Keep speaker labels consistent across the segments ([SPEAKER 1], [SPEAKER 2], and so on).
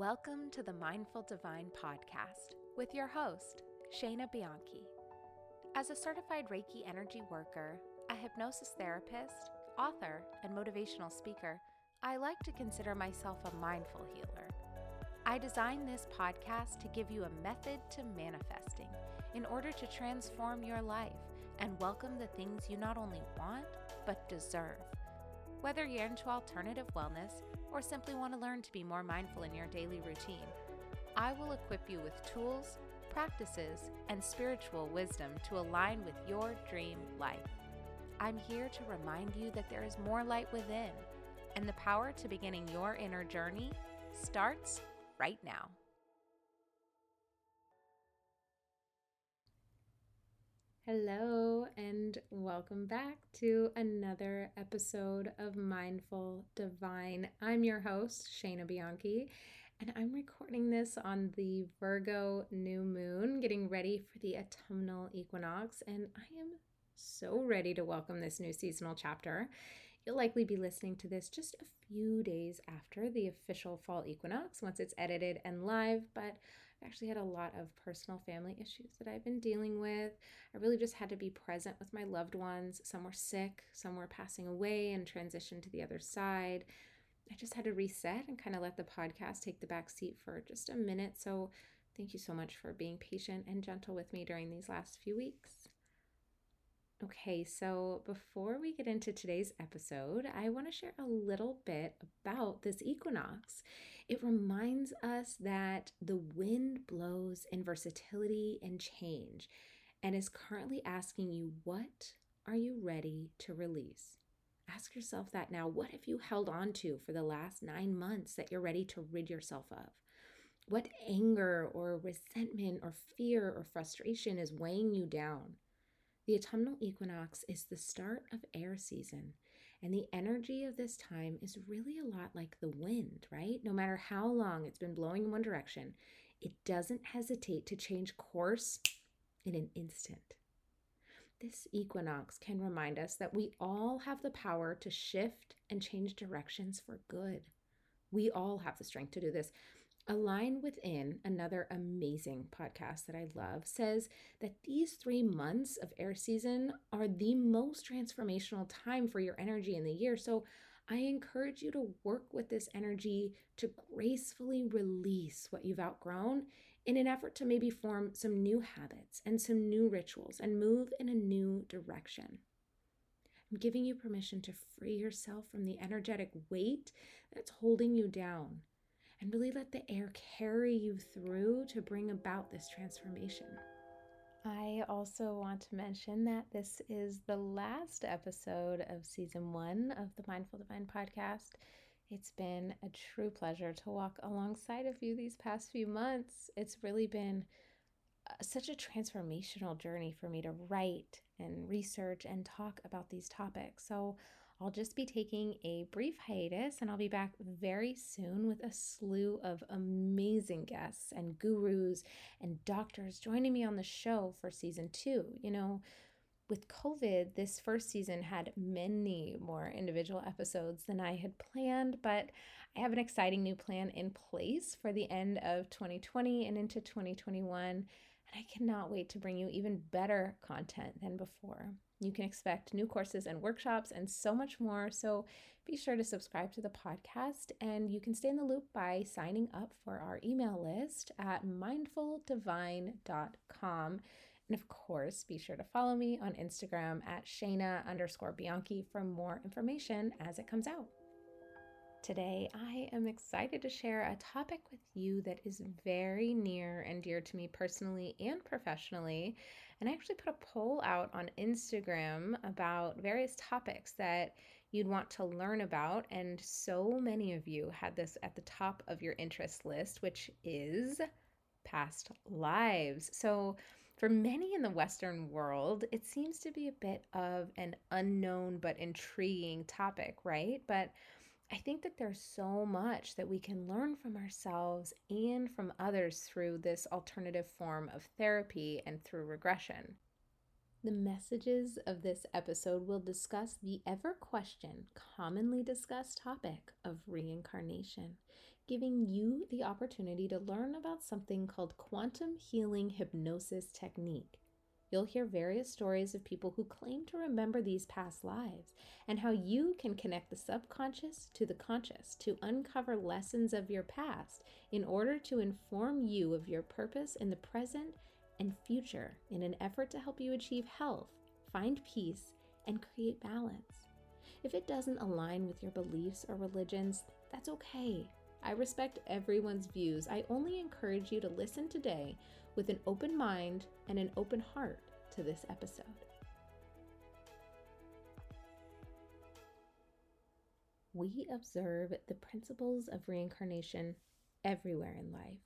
[SPEAKER 1] Welcome to the Mindful Divine podcast with your host, Shayna Bianchi. As a certified Reiki energy worker, a hypnosis therapist, author, and motivational speaker, I like to consider myself a mindful healer. I designed this podcast to give you a method to manifesting in order to transform your life and welcome the things you not only want, but deserve. Whether you're into alternative wellness or simply want to learn to be more mindful in your daily routine, I will equip you with tools, practices, and spiritual wisdom to align with your dream life. I'm here to remind you that there is more light within, and the power to beginning your inner journey starts right now. Hello, and welcome back to another episode of Mindful Divine. I'm your host, Shayna Bianchi, and I'm recording this on the Virgo new moon, getting ready for the autumnal equinox. And I am so ready to welcome this new seasonal chapter. You'll likely be listening to this just a few days after the official fall equinox once it's edited and live, but I've actually had a lot of personal family issues that I've been dealing with. I really just had to be present with my loved ones. Some were sick, some were passing away and transitioned to the other side. I just had to reset and kind of let the podcast take the back seat for just a minute. So, thank you so much for being patient and gentle with me during these last few weeks. Okay, so before we get into today's episode, I want to share a little bit about this equinox. It reminds us that the wind blows in versatility and change and is currently asking you, What are you ready to release? Ask yourself that now. What have you held on to for the last nine months that you're ready to rid yourself of? What anger or resentment or fear or frustration is weighing you down? The autumnal equinox is the start of air season, and the energy of this time is really a lot like the wind, right? No matter how long it's been blowing in one direction, it doesn't hesitate to change course in an instant. This equinox can remind us that we all have the power to shift and change directions for good. We all have the strength to do this. Align Within, another amazing podcast that I love, says that these three months of air season are the most transformational time for your energy in the year. So I encourage you to work with this energy to gracefully release what you've outgrown in an effort to maybe form some new habits and some new rituals and move in a new direction. I'm giving you permission to free yourself from the energetic weight that's holding you down and really let the air carry you through to bring about this transformation. I also want to mention that this is the last episode of season one of the Mindful Divine podcast. It's been a true pleasure to walk alongside of you these past few months. It's really been uh, such a transformational journey for me to write and research and talk about these topics. So, I'll just be taking a brief hiatus and I'll be back very soon with a slew of amazing guests and gurus and doctors joining me on the show for season two. You know, with COVID, this first season had many more individual episodes than I had planned, but I have an exciting new plan in place for the end of 2020 and into 2021. And I cannot wait to bring you even better content than before. You can expect new courses and workshops and so much more. So be sure to subscribe to the podcast and you can stay in the loop by signing up for our email list at mindfuldivine.com. And of course, be sure to follow me on Instagram at Shayna underscore Bianchi for more information as it comes out. Today, I am excited to share a topic with you that is very near and dear to me personally and professionally. And I actually put a poll out on Instagram about various topics that you'd want to learn about. And so many of you had this at the top of your interest list, which is past lives. So, for many in the Western world, it seems to be a bit of an unknown but intriguing topic, right? But I think that there's so much that we can learn from ourselves and from others through this alternative form of therapy and through regression. The messages of this episode will discuss the ever question, commonly discussed topic of reincarnation, giving you the opportunity to learn about something called quantum healing hypnosis technique. You'll hear various stories of people who claim to remember these past lives and how you can connect the subconscious to the conscious to uncover lessons of your past in order to inform you of your purpose in the present and future in an effort to help you achieve health, find peace, and create balance. If it doesn't align with your beliefs or religions, that's okay. I respect everyone's views. I only encourage you to listen today with an open mind and an open heart to this episode. We observe the principles of reincarnation everywhere in life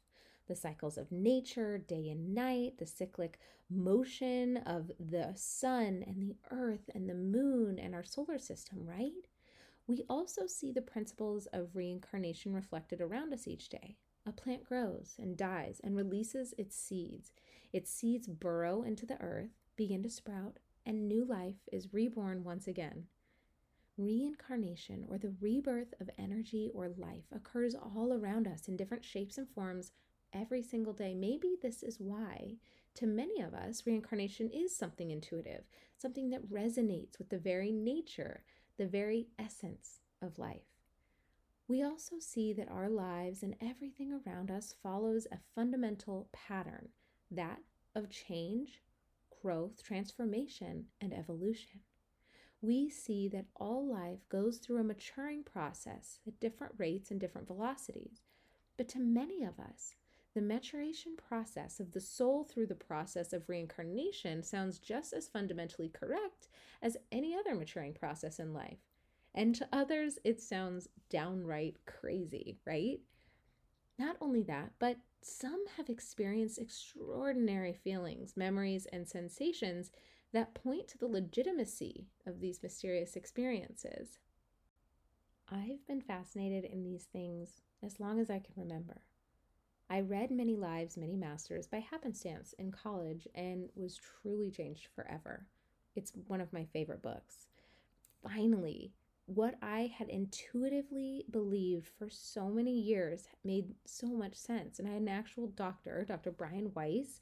[SPEAKER 1] the cycles of nature, day and night, the cyclic motion of the sun and the earth and the moon and our solar system, right? We also see the principles of reincarnation reflected around us each day. A plant grows and dies and releases its seeds. Its seeds burrow into the earth, begin to sprout, and new life is reborn once again. Reincarnation, or the rebirth of energy or life, occurs all around us in different shapes and forms every single day. Maybe this is why, to many of us, reincarnation is something intuitive, something that resonates with the very nature, the very essence of life. We also see that our lives and everything around us follows a fundamental pattern that of change, growth, transformation, and evolution. We see that all life goes through a maturing process at different rates and different velocities. But to many of us, the maturation process of the soul through the process of reincarnation sounds just as fundamentally correct as any other maturing process in life. And to others, it sounds downright crazy, right? Not only that, but some have experienced extraordinary feelings, memories, and sensations that point to the legitimacy of these mysterious experiences. I've been fascinated in these things as long as I can remember. I read Many Lives, Many Masters by happenstance in college and was truly changed forever. It's one of my favorite books. Finally, what I had intuitively believed for so many years made so much sense. And I had an actual doctor, Dr. Brian Weiss,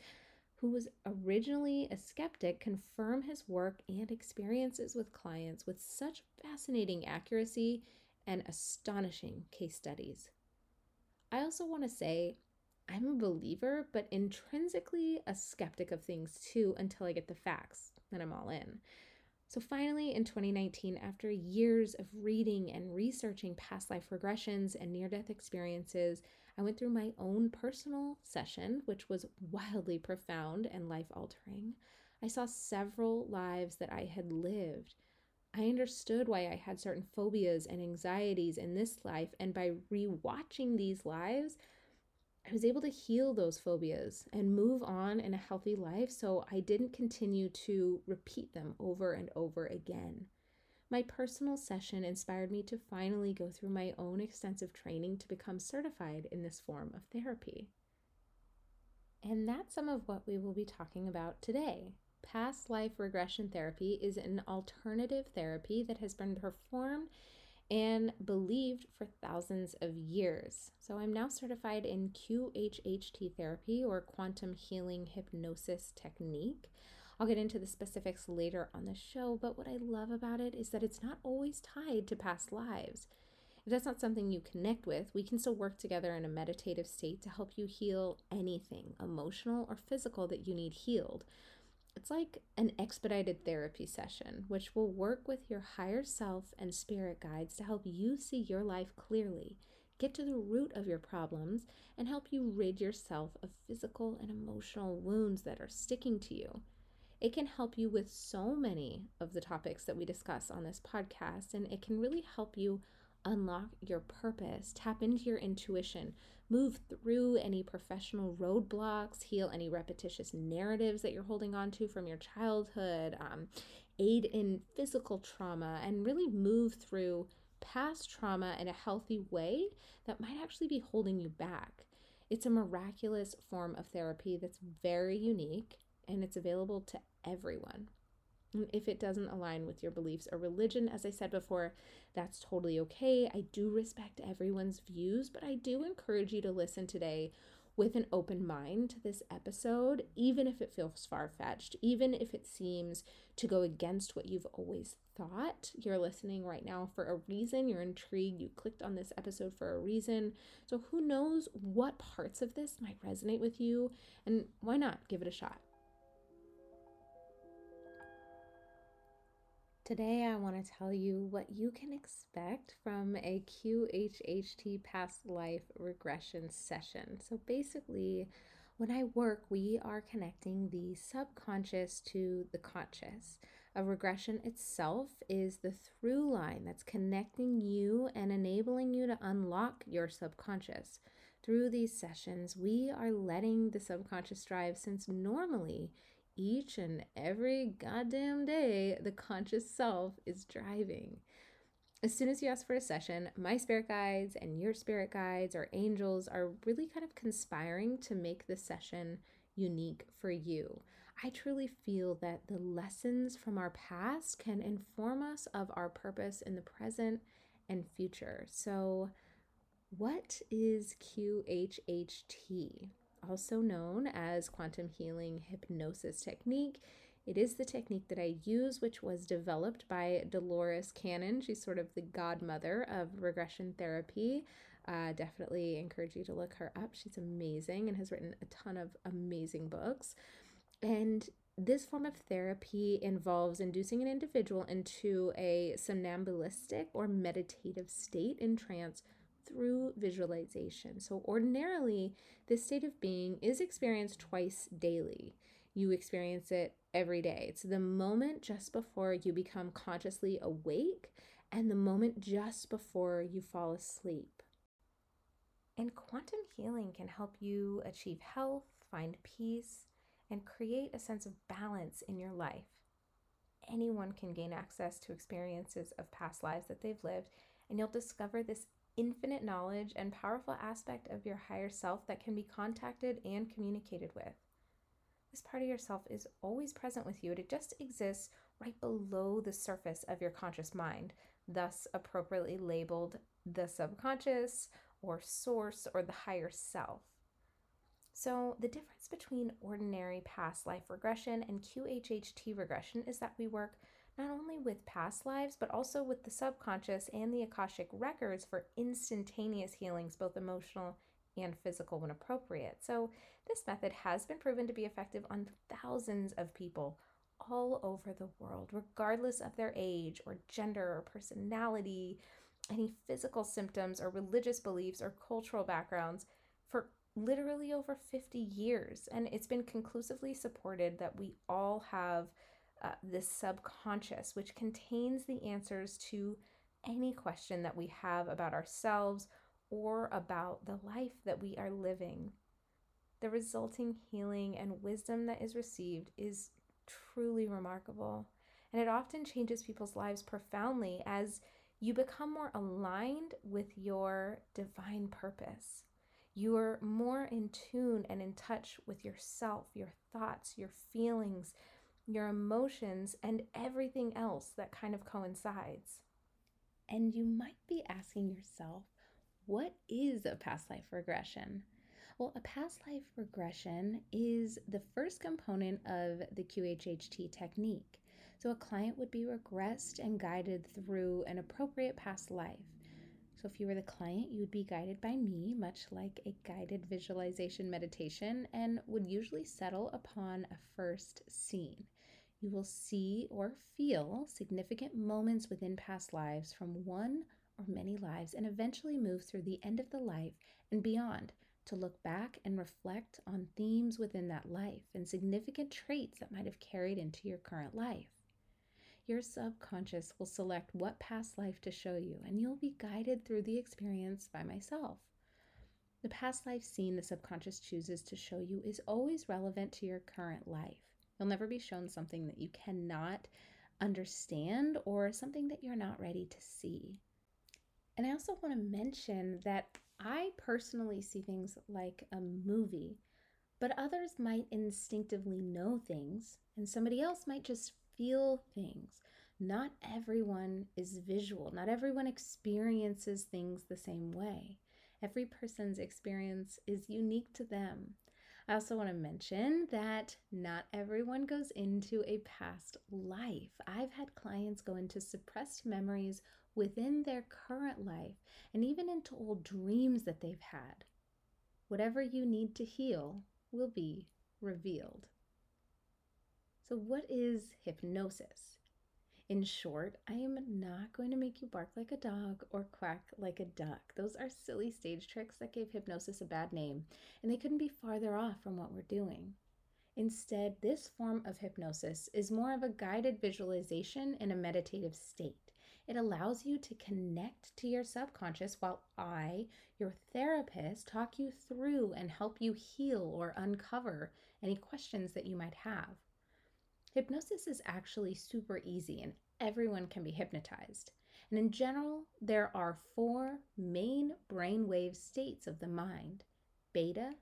[SPEAKER 1] who was originally a skeptic, confirm his work and experiences with clients with such fascinating accuracy and astonishing case studies. I also want to say I'm a believer, but intrinsically a skeptic of things too until I get the facts. Then I'm all in. So finally, in 2019, after years of reading and researching past life regressions and near death experiences, I went through my own personal session, which was wildly profound and life altering. I saw several lives that I had lived. I understood why I had certain phobias and anxieties in this life, and by rewatching these lives, I was able to heal those phobias and move on in a healthy life so I didn't continue to repeat them over and over again. My personal session inspired me to finally go through my own extensive training to become certified in this form of therapy. And that's some of what we will be talking about today. Past life regression therapy is an alternative therapy that has been performed and believed for thousands of years. So I'm now certified in QHHT therapy or quantum healing hypnosis technique. I'll get into the specifics later on the show, but what I love about it is that it's not always tied to past lives. If that's not something you connect with, we can still work together in a meditative state to help you heal anything, emotional or physical, that you need healed. It's like an expedited therapy session, which will work with your higher self and spirit guides to help you see your life clearly, get to the root of your problems, and help you rid yourself of physical and emotional wounds that are sticking to you. It can help you with so many of the topics that we discuss on this podcast, and it can really help you unlock your purpose, tap into your intuition, move through any professional roadblocks, heal any repetitious narratives that you're holding on to from your childhood, um, aid in physical trauma, and really move through past trauma in a healthy way that might actually be holding you back. It's a miraculous form of therapy that's very unique and it's available to everyone. And if it doesn't align with your beliefs or religion, as I said before, that's totally okay. I do respect everyone's views, but I do encourage you to listen today with an open mind to this episode, even if it feels far fetched, even if it seems to go against what you've always thought. You're listening right now for a reason. You're intrigued. You clicked on this episode for a reason. So, who knows what parts of this might resonate with you? And why not give it a shot? Today, I want to tell you what you can expect from a QHHT past life regression session. So, basically, when I work, we are connecting the subconscious to the conscious. A regression itself is the through line that's connecting you and enabling you to unlock your subconscious. Through these sessions, we are letting the subconscious drive since normally each and every goddamn day, the conscious self is driving. As soon as you ask for a session, my spirit guides and your spirit guides or angels are really kind of conspiring to make the session unique for you. I truly feel that the lessons from our past can inform us of our purpose in the present and future. So, what is QHHT? Also known as quantum healing hypnosis technique. It is the technique that I use, which was developed by Dolores Cannon. She's sort of the godmother of regression therapy. Uh, definitely encourage you to look her up. She's amazing and has written a ton of amazing books. And this form of therapy involves inducing an individual into a somnambulistic or meditative state in trance through visualization. So, ordinarily, this state of being is experienced twice daily. You experience it every day. It's the moment just before you become consciously awake and the moment just before you fall asleep. And quantum healing can help you achieve health, find peace, and create a sense of balance in your life. Anyone can gain access to experiences of past lives that they've lived, and you'll discover this infinite knowledge and powerful aspect of your higher self that can be contacted and communicated with. This part of yourself is always present with you, it just exists right below the surface of your conscious mind, thus appropriately labeled the subconscious or source or the higher self. So, the difference between ordinary past life regression and QHHT regression is that we work not only with past lives, but also with the subconscious and the Akashic records for instantaneous healings, both emotional and physical when appropriate. So, this method has been proven to be effective on thousands of people all over the world, regardless of their age or gender or personality, any physical symptoms or religious beliefs or cultural backgrounds for literally over 50 years. And it's been conclusively supported that we all have uh, this subconscious, which contains the answers to any question that we have about ourselves or about the life that we are living. The resulting healing and wisdom that is received is truly remarkable, and it often changes people's lives profoundly as you become more aligned with your divine purpose. You are more in tune and in touch with yourself, your thoughts, your feelings, your emotions, and everything else that kind of coincides. And you might be asking yourself, what is a past life regression? Well, a past life regression is the first component of the QHHT technique. So, a client would be regressed and guided through an appropriate past life. So, if you were the client, you would be guided by me, much like a guided visualization meditation, and would usually settle upon a first scene. You will see or feel significant moments within past lives from one or many lives and eventually move through the end of the life and beyond to look back and reflect on themes within that life and significant traits that might have carried into your current life. Your subconscious will select what past life to show you, and you'll be guided through the experience by myself. The past life scene the subconscious chooses to show you is always relevant to your current life. You'll never be shown something that you cannot understand or something that you're not ready to see. And I also want to mention that I personally see things like a movie, but others might instinctively know things, and somebody else might just feel things. Not everyone is visual, not everyone experiences things the same way. Every person's experience is unique to them. I also want to mention that not everyone goes into a past life. I've had clients go into suppressed memories within their current life and even into old dreams that they've had. Whatever you need to heal will be revealed. So, what is hypnosis? In short, I am not going to make you bark like a dog or quack like a duck. Those are silly stage tricks that gave hypnosis a bad name, and they couldn't be farther off from what we're doing. Instead, this form of hypnosis is more of a guided visualization in a meditative state. It allows you to connect to your subconscious while I, your therapist, talk you through and help you heal or uncover any questions that you might have. Hypnosis is actually super easy and everyone can be hypnotized. And in general, there are four main brainwave states of the mind beta,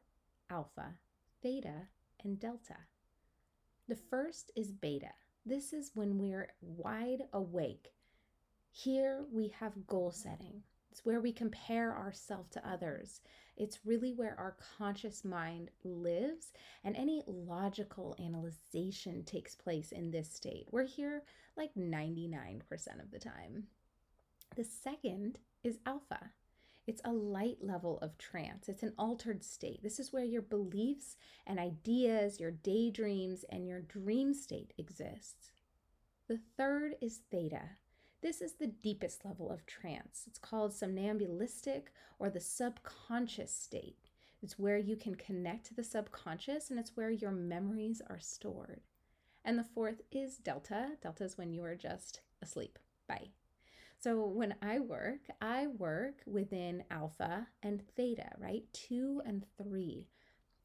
[SPEAKER 1] alpha, theta, and delta. The first is beta. This is when we're wide awake. Here we have goal setting. It's where we compare ourselves to others. It's really where our conscious mind lives, and any logical analyzation takes place in this state. We're here like 99% of the time. The second is alpha. It's a light level of trance. It's an altered state. This is where your beliefs and ideas, your daydreams, and your dream state exists. The third is theta. This is the deepest level of trance. It's called somnambulistic or the subconscious state. It's where you can connect to the subconscious and it's where your memories are stored. And the fourth is delta. Delta is when you are just asleep. Bye. So when I work, I work within alpha and theta, right? Two and three.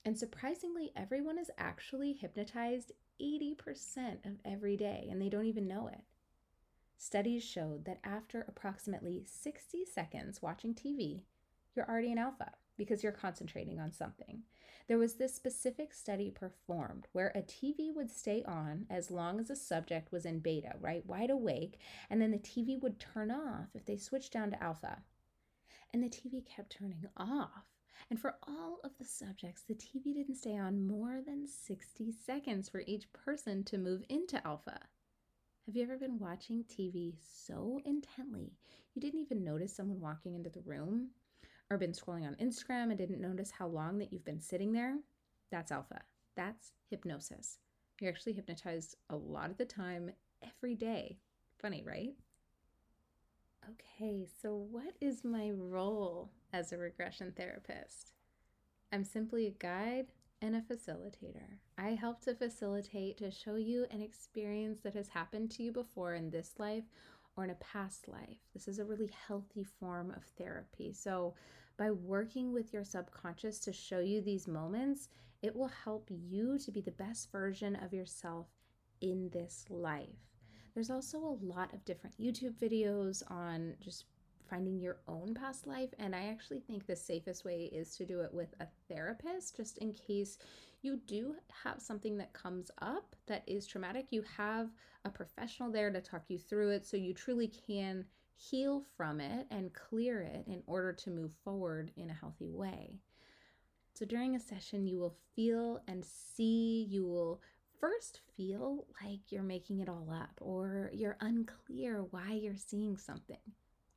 [SPEAKER 1] And surprisingly, everyone is actually hypnotized 80% of every day and they don't even know it. Studies showed that after approximately 60 seconds watching TV, you're already in alpha because you're concentrating on something. There was this specific study performed where a TV would stay on as long as a subject was in beta, right, wide awake, and then the TV would turn off if they switched down to alpha. And the TV kept turning off. And for all of the subjects, the TV didn't stay on more than 60 seconds for each person to move into alpha. Have you ever been watching TV so intently you didn't even notice someone walking into the room? Or been scrolling on Instagram and didn't notice how long that you've been sitting there? That's alpha. That's hypnosis. You're actually hypnotized a lot of the time, every day. Funny, right? Okay, so what is my role as a regression therapist? I'm simply a guide and a facilitator. I help to facilitate to show you an experience that has happened to you before in this life or in a past life. This is a really healthy form of therapy. So, by working with your subconscious to show you these moments, it will help you to be the best version of yourself in this life. There's also a lot of different YouTube videos on just finding your own past life. And I actually think the safest way is to do it with a therapist, just in case you do have something that comes up that is traumatic. You have a professional there to talk you through it so you truly can heal from it and clear it in order to move forward in a healthy way. So during a session, you will feel and see, you will first feel like you're making it all up or you're unclear why you're seeing something.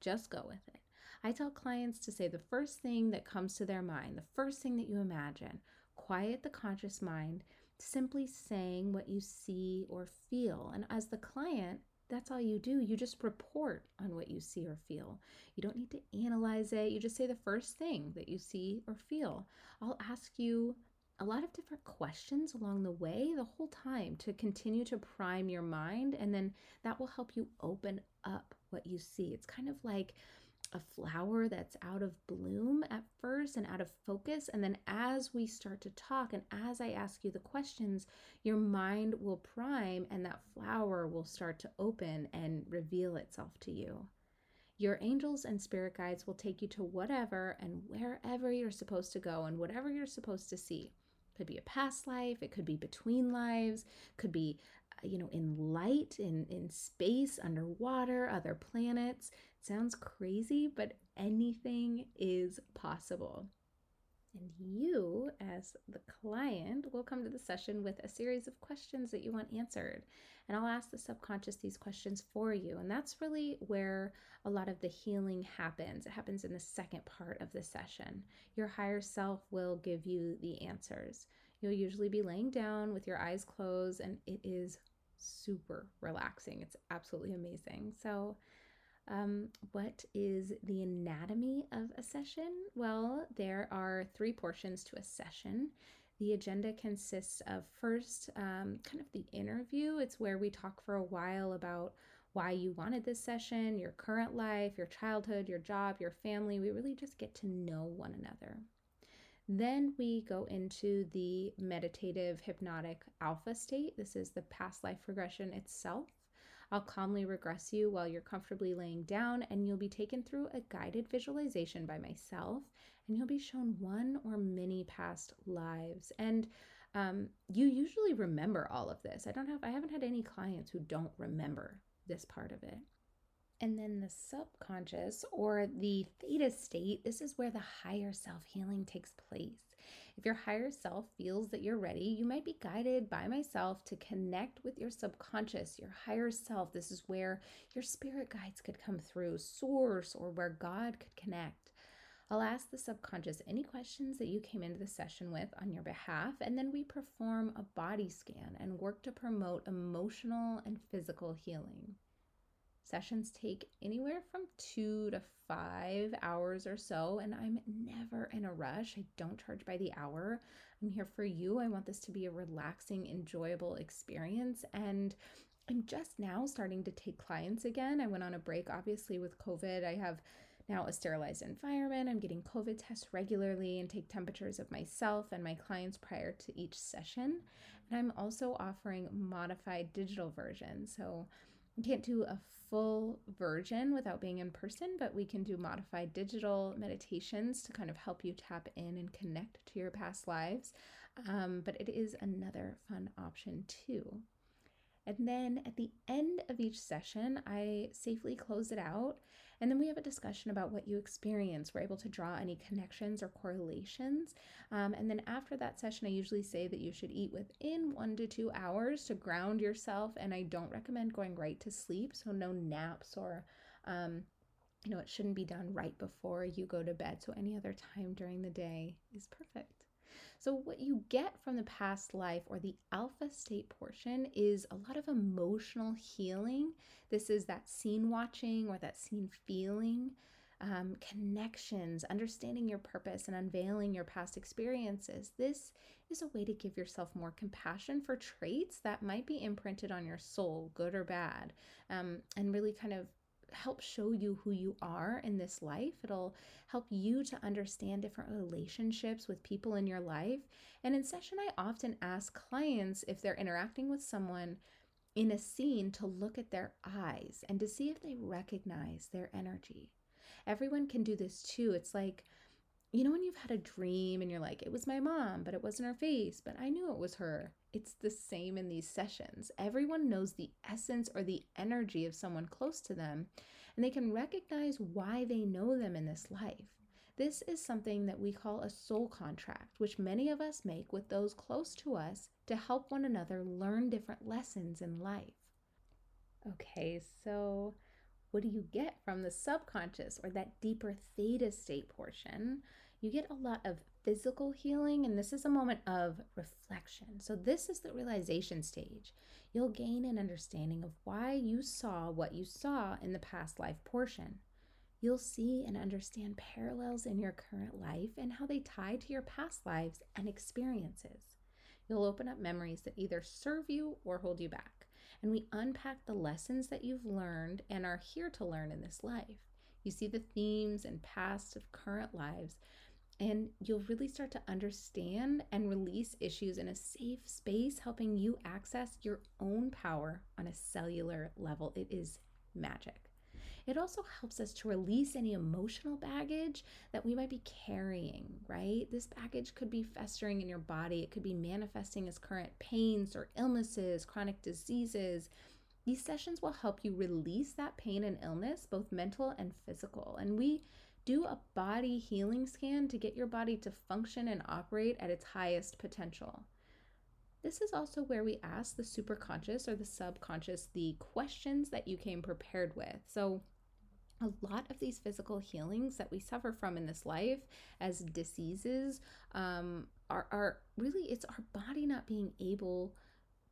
[SPEAKER 1] Just go with it. I tell clients to say the first thing that comes to their mind, the first thing that you imagine. Quiet the conscious mind, simply saying what you see or feel. And as the client, that's all you do. You just report on what you see or feel. You don't need to analyze it. You just say the first thing that you see or feel. I'll ask you a lot of different questions along the way the whole time to continue to prime your mind, and then that will help you open up what you see. It's kind of like a flower that's out of bloom at first and out of focus. And then as we start to talk and as I ask you the questions, your mind will prime and that flower will start to open and reveal itself to you. Your angels and spirit guides will take you to whatever and wherever you're supposed to go and whatever you're supposed to see. It could be a past life, it could be between lives, could be you know, in light, in, in space, underwater, other planets. It sounds crazy, but anything is possible. And you, as the client, will come to the session with a series of questions that you want answered. And I'll ask the subconscious these questions for you. And that's really where a lot of the healing happens. It happens in the second part of the session. Your higher self will give you the answers. You'll usually be laying down with your eyes closed, and it is super relaxing. It's absolutely amazing. So, um, what is the anatomy of a session? Well, there are three portions to a session. The agenda consists of first, um, kind of the interview. It's where we talk for a while about why you wanted this session, your current life, your childhood, your job, your family. We really just get to know one another. Then we go into the meditative hypnotic alpha state. This is the past life regression itself. I'll calmly regress you while you're comfortably laying down, and you'll be taken through a guided visualization by myself, and you'll be shown one or many past lives. And um, you usually remember all of this. I don't have, I haven't had any clients who don't remember this part of it. And then the subconscious or the theta state, this is where the higher self healing takes place. If your higher self feels that you're ready, you might be guided by myself to connect with your subconscious, your higher self. This is where your spirit guides could come through, source, or where God could connect. I'll ask the subconscious any questions that you came into the session with on your behalf, and then we perform a body scan and work to promote emotional and physical healing. Sessions take anywhere from two to five hours or so, and I'm never in a rush. I don't charge by the hour. I'm here for you. I want this to be a relaxing, enjoyable experience. And I'm just now starting to take clients again. I went on a break, obviously, with COVID. I have now a sterilized environment. I'm getting COVID tests regularly and take temperatures of myself and my clients prior to each session. And I'm also offering modified digital versions. So you can't do a full version without being in person, but we can do modified digital meditations to kind of help you tap in and connect to your past lives. Um, but it is another fun option too. And then at the end of each session, I safely close it out. And then we have a discussion about what you experience. We're able to draw any connections or correlations. Um, and then after that session, I usually say that you should eat within one to two hours to ground yourself. And I don't recommend going right to sleep. So, no naps or um, you know, it shouldn't be done right before you go to bed. So, any other time during the day is perfect. So, what you get from the past life or the alpha state portion is a lot of emotional healing. This is that scene watching or that scene feeling, um, connections, understanding your purpose, and unveiling your past experiences. This is a way to give yourself more compassion for traits that might be imprinted on your soul, good or bad, um, and really kind of help show you who you are in this life. It'll help you to understand different relationships with people in your life. And in session, I often ask clients if they're interacting with someone in a scene to look at their eyes and to see if they recognize their energy. Everyone can do this too. It's like, you know, when you've had a dream and you're like, it was my mom, but it wasn't her face, but I knew it was her. It's the same in these sessions. Everyone knows the essence or the energy of someone close to them, and they can recognize why they know them in this life. This is something that we call a soul contract, which many of us make with those close to us to help one another learn different lessons in life. Okay, so what do you get from the subconscious or that deeper theta state portion? You get a lot of physical healing, and this is a moment of reflection. So, this is the realization stage. You'll gain an understanding of why you saw what you saw in the past life portion. You'll see and understand parallels in your current life and how they tie to your past lives and experiences. You'll open up memories that either serve you or hold you back. And we unpack the lessons that you've learned and are here to learn in this life. You see the themes and past of current lives and you'll really start to understand and release issues in a safe space, helping you access your own power on a cellular level. It is magic. It also helps us to release any emotional baggage that we might be carrying, right? This baggage could be festering in your body, it could be manifesting as current pains or illnesses, chronic diseases. These sessions will help you release that pain and illness, both mental and physical. And we do a body healing scan to get your body to function and operate at its highest potential. This is also where we ask the superconscious or the subconscious the questions that you came prepared with. So, a lot of these physical healings that we suffer from in this life as diseases um, are, are really, it's our body not being able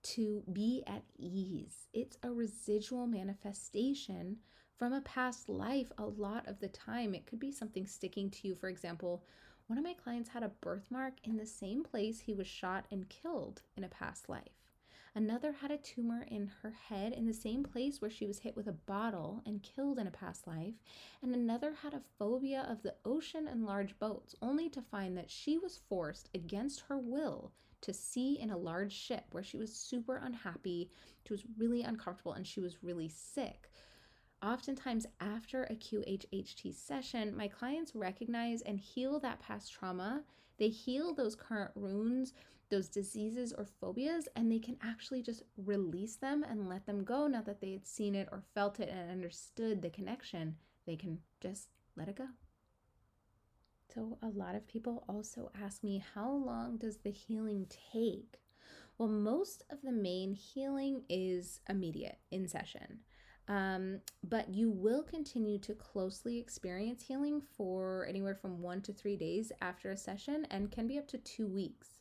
[SPEAKER 1] to be at ease. It's a residual manifestation from a past life a lot of the time. It could be something sticking to you, for example, one of my clients had a birthmark in the same place he was shot and killed in a past life. Another had a tumor in her head in the same place where she was hit with a bottle and killed in a past life. And another had a phobia of the ocean and large boats, only to find that she was forced against her will to sea in a large ship where she was super unhappy, she was really uncomfortable, and she was really sick. Oftentimes, after a QHHT session, my clients recognize and heal that past trauma. They heal those current wounds, those diseases or phobias, and they can actually just release them and let them go now that they had seen it or felt it and understood the connection. They can just let it go. So, a lot of people also ask me, how long does the healing take? Well, most of the main healing is immediate in session. Um, but you will continue to closely experience healing for anywhere from one to three days after a session and can be up to two weeks.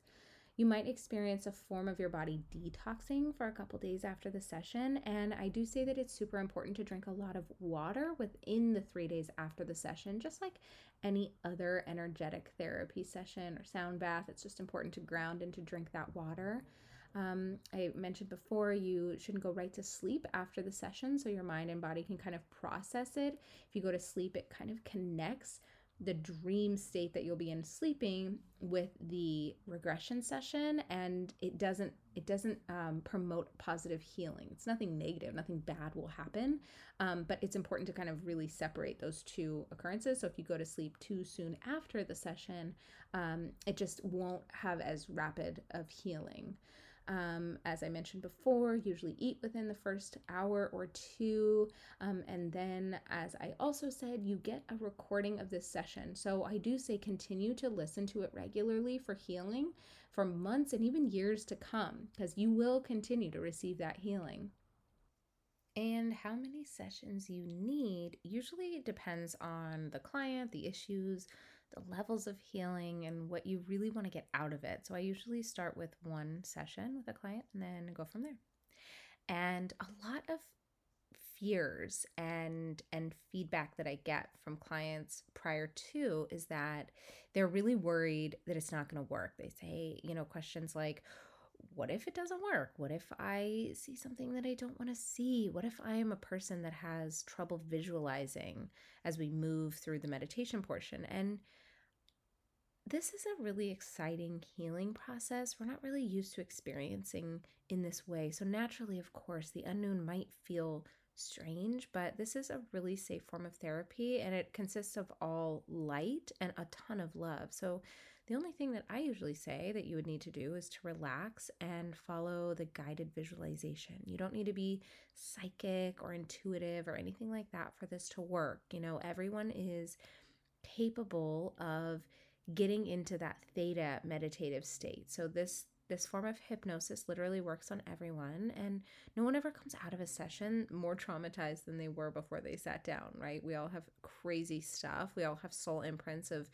[SPEAKER 1] You might experience a form of your body detoxing for a couple days after the session. And I do say that it's super important to drink a lot of water within the three days after the session, just like any other energetic therapy session or sound bath. It's just important to ground and to drink that water. Um, I mentioned before, you shouldn't go right to sleep after the session so your mind and body can kind of process it. If you go to sleep, it kind of connects the dream state that you'll be in sleeping with the regression session and it doesn't it doesn't um, promote positive healing. It's nothing negative nothing bad will happen um, but it's important to kind of really separate those two occurrences. So if you go to sleep too soon after the session um, it just won't have as rapid of healing um, as I mentioned before, usually eat within the first hour or two. Um, and then, as I also said, you get a recording of this session. So I do say continue to listen to it regularly for healing for months and even years to come, because you will continue to receive that healing. And how many sessions you need usually depends on the client, the issues, the levels of healing and what you really want to get out of it. So I usually start with one session with a client and then go from there. And a lot of fears and and feedback that I get from clients prior to is that they're really worried that it's not going to work. They say, you know, questions like what if it doesn't work? What if I see something that I don't want to see? What if I am a person that has trouble visualizing as we move through the meditation portion? And this is a really exciting healing process we're not really used to experiencing in this way. So, naturally, of course, the unknown might feel strange, but this is a really safe form of therapy and it consists of all light and a ton of love. So, the only thing that I usually say that you would need to do is to relax and follow the guided visualization. You don't need to be psychic or intuitive or anything like that for this to work. You know, everyone is capable of getting into that theta meditative state. So this this form of hypnosis literally works on everyone and no one ever comes out of a session more traumatized than they were before they sat down, right? We all have crazy stuff. We all have soul imprints of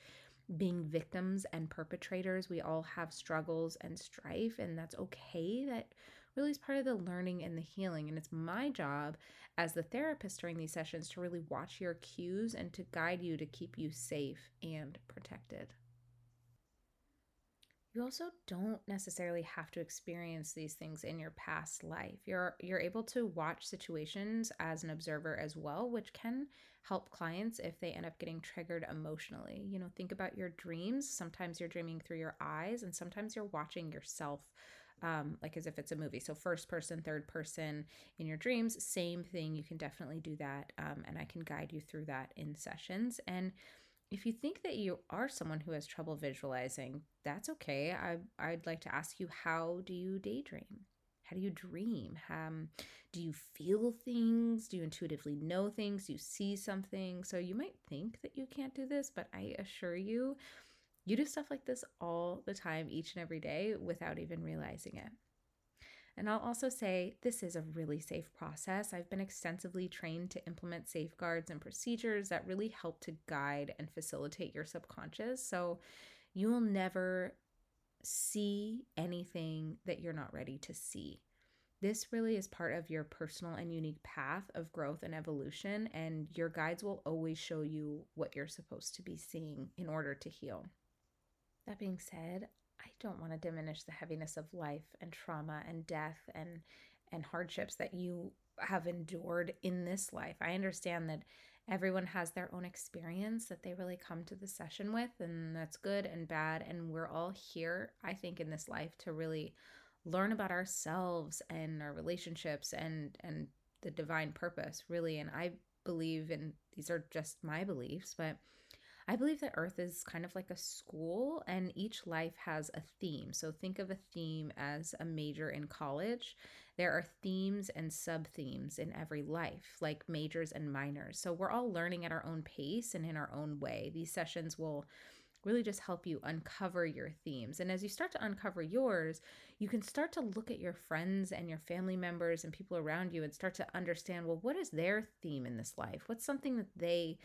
[SPEAKER 1] being victims and perpetrators. We all have struggles and strife and that's okay. That really is part of the learning and the healing. And it's my job as the therapist during these sessions to really watch your cues and to guide you to keep you safe and protected. You also don't necessarily have to experience these things in your past life. You're you're able to watch situations as an observer as well, which can help clients if they end up getting triggered emotionally. You know, think about your dreams. Sometimes you're dreaming through your eyes and sometimes you're watching yourself um, like as if it's a movie. So, first person, third person in your dreams, same thing. You can definitely do that. Um, and I can guide you through that in sessions. And if you think that you are someone who has trouble visualizing, that's okay. I, I'd like to ask you how do you daydream? How do you dream? Um, do you feel things? Do you intuitively know things? Do you see something? So you might think that you can't do this, but I assure you, you do stuff like this all the time, each and every day, without even realizing it. And I'll also say this is a really safe process. I've been extensively trained to implement safeguards and procedures that really help to guide and facilitate your subconscious. So you will never see anything that you're not ready to see. This really is part of your personal and unique path of growth and evolution, and your guides will always show you what you're supposed to be seeing in order to heal. That being said, I don't want to diminish the heaviness of life and trauma and death and and hardships that you have endured in this life. I understand that everyone has their own experience that they really come to the session with and that's good and bad and we're all here I think in this life to really learn about ourselves and our relationships and and the divine purpose really and I believe in these are just my beliefs but I believe that Earth is kind of like a school and each life has a theme. So think of a theme as a major in college. There are themes and sub themes in every life, like majors and minors. So we're all learning at our own pace and in our own way. These sessions will really just help you uncover your themes. And as you start to uncover yours, you can start to look at your friends and your family members and people around you and start to understand well, what is their theme in this life? What's something that they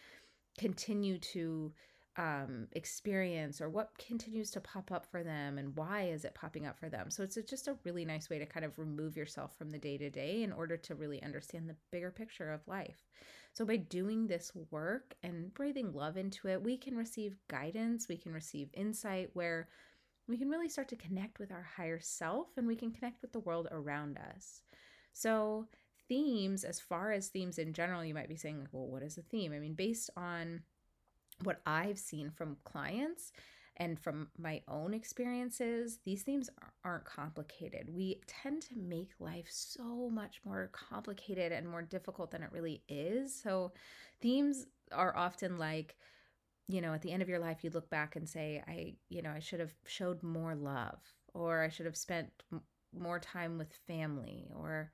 [SPEAKER 1] continue to um, experience or what continues to pop up for them and why is it popping up for them? So it's just a really nice way to kind of remove yourself from the day to day in order to really understand the bigger picture of life. So by doing this work and breathing love into it we can receive guidance we can receive insight where we can really start to connect with our higher self and we can connect with the world around us. So themes, as far as themes in general, you might be saying, like, well, what is a theme? I mean, based on what I've seen from clients and from my own experiences, these themes aren't complicated. We tend to make life so much more complicated and more difficult than it really is. So, themes are often like, you know, at the end of your life, you look back and say, I, you know, I should have showed more love, or I should have spent more time with family, or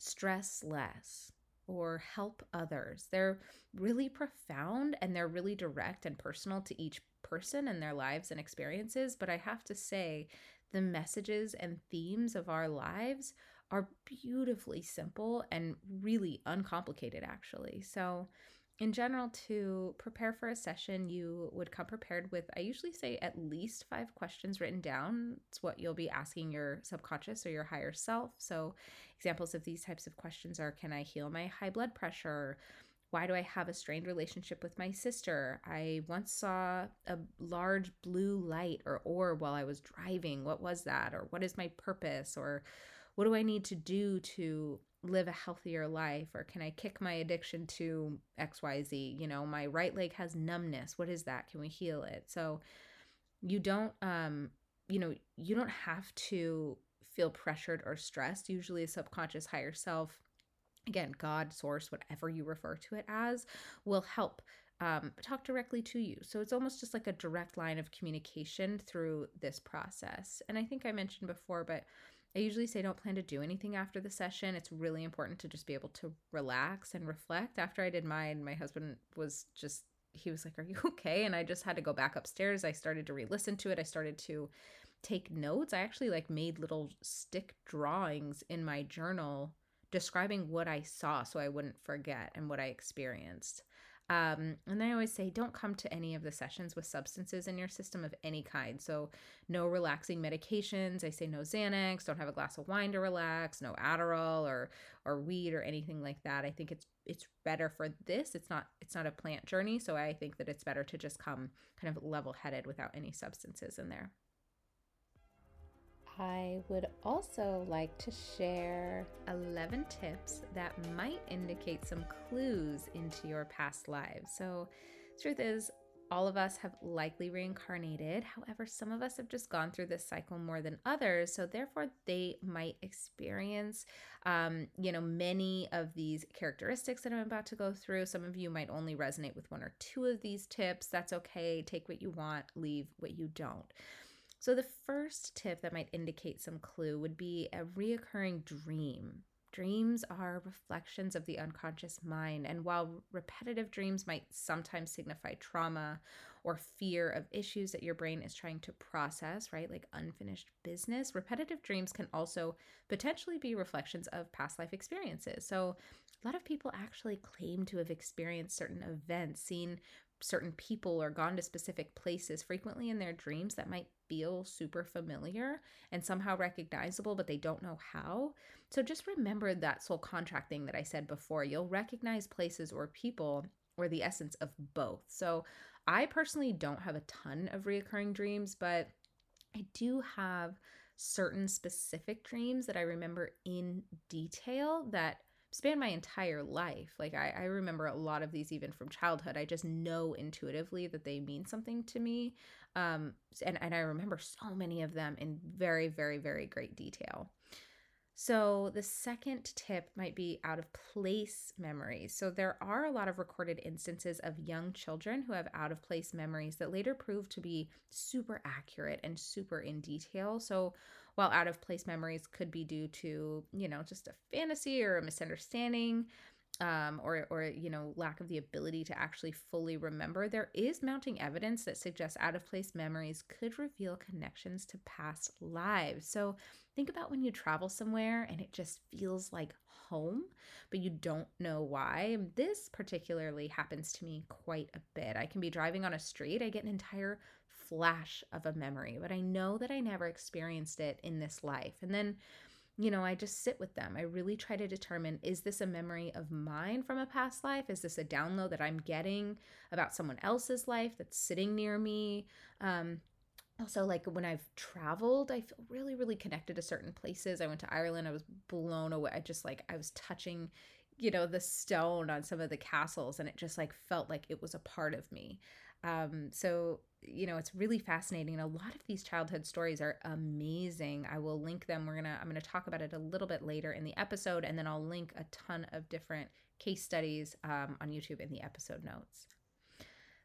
[SPEAKER 1] stress less, or help others. They're really profound and they're really direct and personal to each person and their lives and experiences. But I have to say, the messages and themes of our lives are beautifully simple and really uncomplicated, actually. So, in general, to prepare for a session, you would come prepared with, I usually say, at least five questions written down. It's what you'll be asking your subconscious or your higher self. So, examples of these types of questions are Can I heal my high blood pressure? Why do I have a strained relationship with my sister? I once saw a large blue light or orb while I was driving. What was that? Or what is my purpose? Or what do I need to do to live a healthier life or can i kick my addiction to xyz you know my right leg has numbness. What is that? Can we heal it? So you don't um you know you don't have to feel pressured or stressed. Usually a subconscious higher self again god source whatever you refer to it as will help um, talk directly to you. So it's almost just like a direct line of communication through this process. And i think i mentioned before but I usually say don't plan to do anything after the session. It's really important to just be able to relax and reflect. After I did mine, my husband was just, he was like, Are you okay? And I just had to go back upstairs. I started to re listen to it. I started to take notes. I actually like made little stick drawings in my journal describing what I saw so I wouldn't forget and what I experienced. Um, and I always say don't come to any of the sessions with substances in your system of any kind. So, no relaxing medications. I say no Xanax. Don't have a glass of wine to relax. No Adderall or or weed or anything like that. I think it's it's better for this. It's not it's not a plant journey. So I think that it's better to just come kind of level headed without any substances in there. I would also like to share 11 tips that might indicate some clues into your past lives. So, truth is, all of us have likely reincarnated. However, some of us have just gone through this cycle more than others. So, therefore, they might experience, um, you know, many of these characteristics that I'm about to go through. Some of you might only resonate with one or two of these tips. That's okay. Take what you want, leave what you don't. So, the first tip that might indicate some clue would be a reoccurring dream. Dreams are reflections of the unconscious mind, and while repetitive dreams might sometimes signify trauma or fear of issues that your brain is trying to process, right, like unfinished business, repetitive dreams can also potentially be reflections of past life experiences. So, a lot of people actually claim to have experienced certain events, seen certain people or gone to specific places frequently in their dreams that might feel super familiar and somehow recognizable, but they don't know how. So just remember that soul contract thing that I said before. You'll recognize places or people or the essence of both. So I personally don't have a ton of reoccurring dreams, but I do have certain specific dreams that I remember in detail that span my entire life. Like I, I remember a lot of these even from childhood. I just know intuitively that they mean something to me. Um, and, and I remember so many of them in very, very, very great detail. So, the second tip might be out of place memories. So, there are a lot of recorded instances of young children who have out of place memories that later prove to be super accurate and super in detail. So, while out of place memories could be due to, you know, just a fantasy or a misunderstanding, um, or or you know lack of the ability to actually fully remember, there is mounting evidence that suggests out of place memories could reveal connections to past lives. So think about when you travel somewhere and it just feels like home, but you don't know why. This particularly happens to me quite a bit. I can be driving on a street, I get an entire flash of a memory, but I know that I never experienced it in this life. And then you know, I just sit with them. I really try to determine is this a memory of mine from a past life? Is this a download that I'm getting about someone else's life that's sitting near me? Um, also, like when I've traveled, I feel really, really connected to certain places. I went to Ireland, I was blown away. I just like, I was touching, you know, the stone on some of the castles, and it just like felt like it was a part of me. Um, so you know it's really fascinating and a lot of these childhood stories are amazing. I will link them. We're gonna i'm gonna talk about it a little bit later in the episode and then i'll link a ton of different case studies um, on youtube in the episode notes.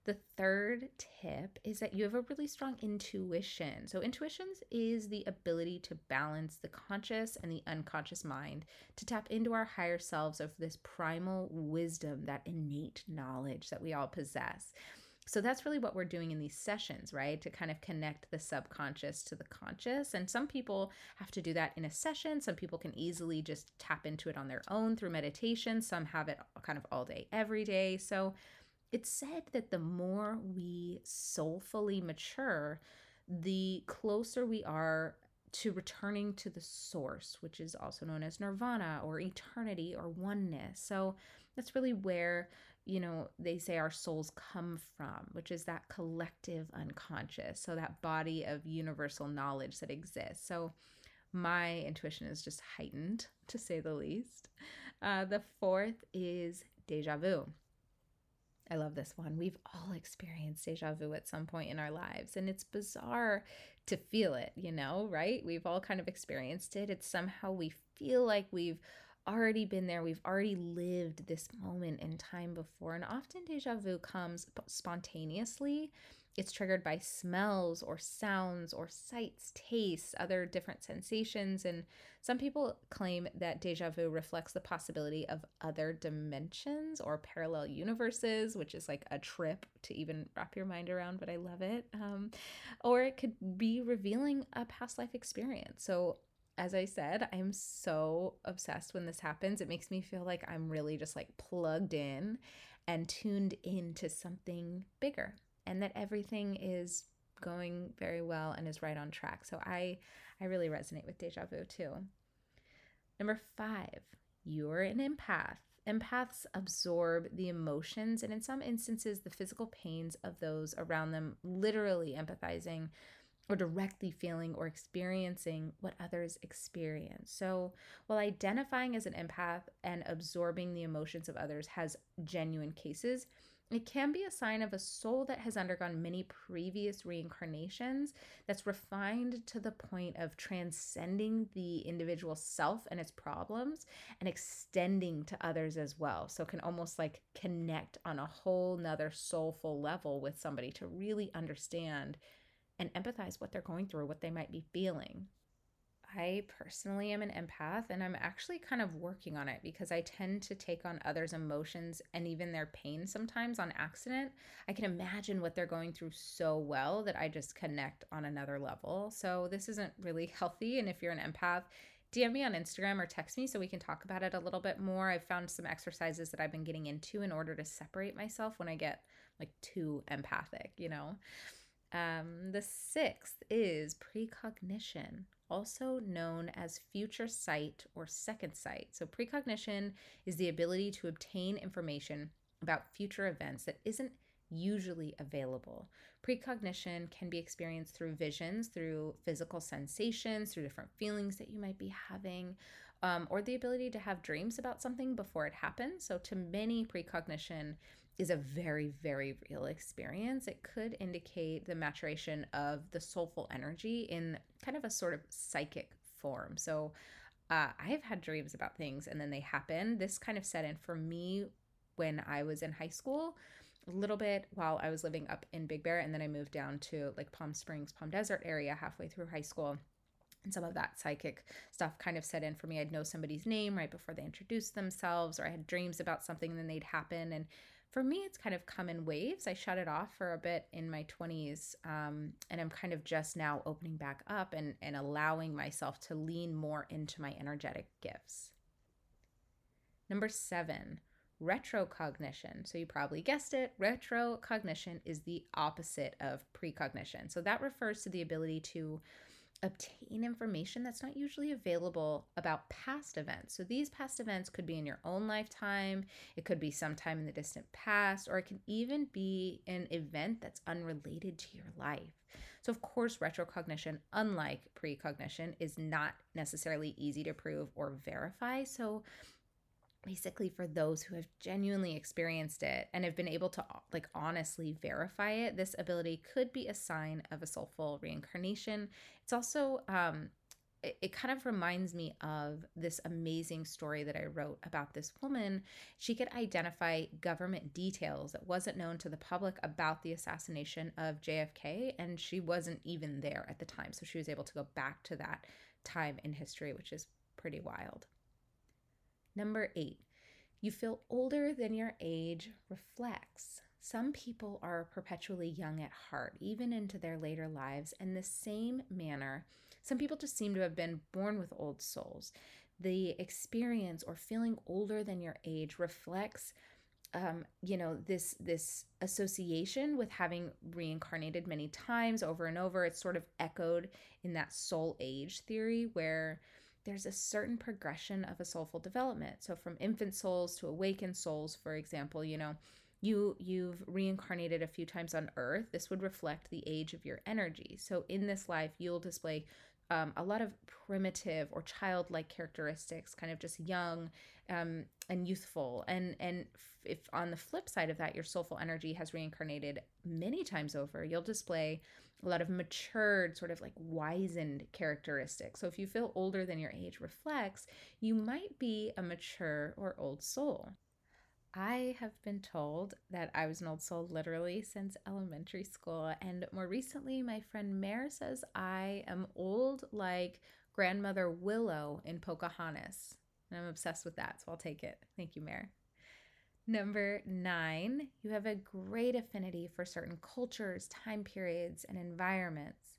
[SPEAKER 1] The third tip is that you have a really strong intuition. So, intuitions is the ability to balance the conscious and the unconscious mind to tap into our higher selves of this primal wisdom, that innate knowledge that we all possess so that's really what we're doing in these sessions, right? To kind of connect the subconscious to the conscious. And some people have to do that in a session. Some people can easily just tap into it on their own through meditation. Some have it kind of all day, every day. So it's said that the more we soulfully mature, the closer we are to returning to the source, which is also known as nirvana or eternity or oneness. So that's really where you know, they say our souls come from, which is that collective unconscious. So, that body of universal knowledge that exists. So, my intuition is just heightened, to say the least. Uh, the fourth is deja vu. I love this one. We've all experienced deja vu at some point in our lives, and it's bizarre to feel it, you know, right? We've all kind of experienced it. It's somehow we feel like we've already been there. We've already lived this moment in time before. And often deja vu comes spontaneously. It's triggered by smells or sounds or sights, tastes, other different sensations. And some people claim that deja vu reflects the possibility of other dimensions or parallel universes, which is like a trip to even wrap your mind around, but I love it. Um, or it could be revealing a past life experience. So as I said, I'm so obsessed when this happens. It makes me feel like I'm really just like plugged in and tuned into something bigger and that everything is going very well and is right on track. So I I really resonate with deja vu too. Number 5, you're an empath. Empaths absorb the emotions and in some instances the physical pains of those around them, literally empathizing or directly feeling or experiencing what others experience. So, while identifying as an empath and absorbing the emotions of others has genuine cases, It can be a sign of a soul that has undergone many previous reincarnations that's refined to the point of transcending the individual self and its problems and extending to others as well. So it can almost like connect on a whole nother soulful level with somebody to really understand and empathize what they're going through, what they might be feeling. I personally am an empath and I'm actually kind of working on it because I tend to take on others' emotions and even their pain sometimes on accident. I can imagine what they're going through so well that I just connect on another level. So this isn't really healthy. And if you're an empath, DM me on Instagram or text me so we can talk about it a little bit more. I've found some exercises that I've been getting into in order to separate myself when I get like too empathic, you know? Um, the sixth is precognition also known as future sight or second sight. So, precognition is the ability to obtain information about future events that isn't usually available. Precognition can be experienced through visions, through physical sensations, through different feelings that you might be having, um, or the ability to have dreams about something before it happens. So, to many, precognition is a very, very real experience. It could indicate the maturation of the soulful energy in kind of a sort of psychic form. So uh, I've had dreams about things and then they happen. This kind of set in for me when I was in high school, a little bit while I was living up in Big Bear, and then I moved down to like Palm Springs, Palm Desert area halfway through high school. And some of that psychic stuff kind of set in for me. I'd know somebody's name right before they introduced themselves, or I had dreams about something and then they'd happen. And for me, it's kind of come in waves. I shut it off for a bit in my 20s, um, and I'm kind of just now opening back up and, and allowing myself to lean more into my energetic gifts. Number seven, retrocognition. So you probably guessed it. Retrocognition is the opposite of precognition. So that refers to the ability to obtain information that's not usually available about past events. So these past events could be in your own lifetime, it could be sometime in the distant past, or it can even be an event that's unrelated to your life. So, of course, retrocognition, unlike precognition, is not necessarily easy to prove or verify. So, basically for those who have genuinely experienced it and have been able to like honestly verify it this ability could be a sign of a soulful reincarnation it's also um it, kind of reminds me of this amazing story that I wrote about this woman. She could identify government details that wasn't known to the public about the assassination of JFK, and she wasn't even there at the time. So she was able to go back to that time in history, which is pretty wild. Number eight, you feel older than your age reflects. Some people are perpetually young at heart, even into their later lives. In the same manner, some people just seem to have been born with old souls. The experience or feeling older than your age reflects um, you know this this association with having reincarnated many times over and over it's sort of echoed in that soul age theory where there's a certain progression of a soulful development. So from infant souls to awakened souls, for example, you know, you you've reincarnated a few times on earth. This would reflect the age of your energy. So in this life, you'll display um, a lot of primitive or childlike characteristics, kind of just young um, and youthful. And and if on the flip side of that, your soulful energy has reincarnated many times over, you'll display a lot of matured, sort of like wizened characteristics. So if you feel older than your age reflects, you might be a mature or old soul. I have been told that I was an old soul literally since elementary school. And more recently, my friend Mare says I am old like grandmother Willow in Pocahontas. And I'm obsessed with that, so I'll take it. Thank you, Mare. Number nine, you have a great affinity for certain cultures, time periods, and environments.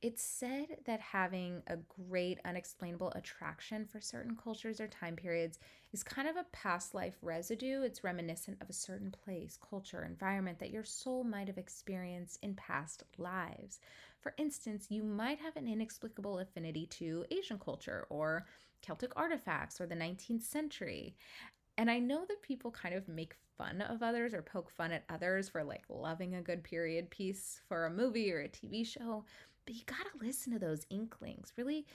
[SPEAKER 1] It's said that having a great unexplainable attraction for certain cultures or time periods is kind of a past life residue. It's reminiscent of a certain place, culture, environment that your soul might have experienced in past lives. For instance, you might have an inexplicable affinity to Asian culture or Celtic artifacts or the 19th century. And I know that people kind of make fun of others or poke fun at others for like loving a good period piece for a movie or a TV show, but you got to listen to those inklings. Really,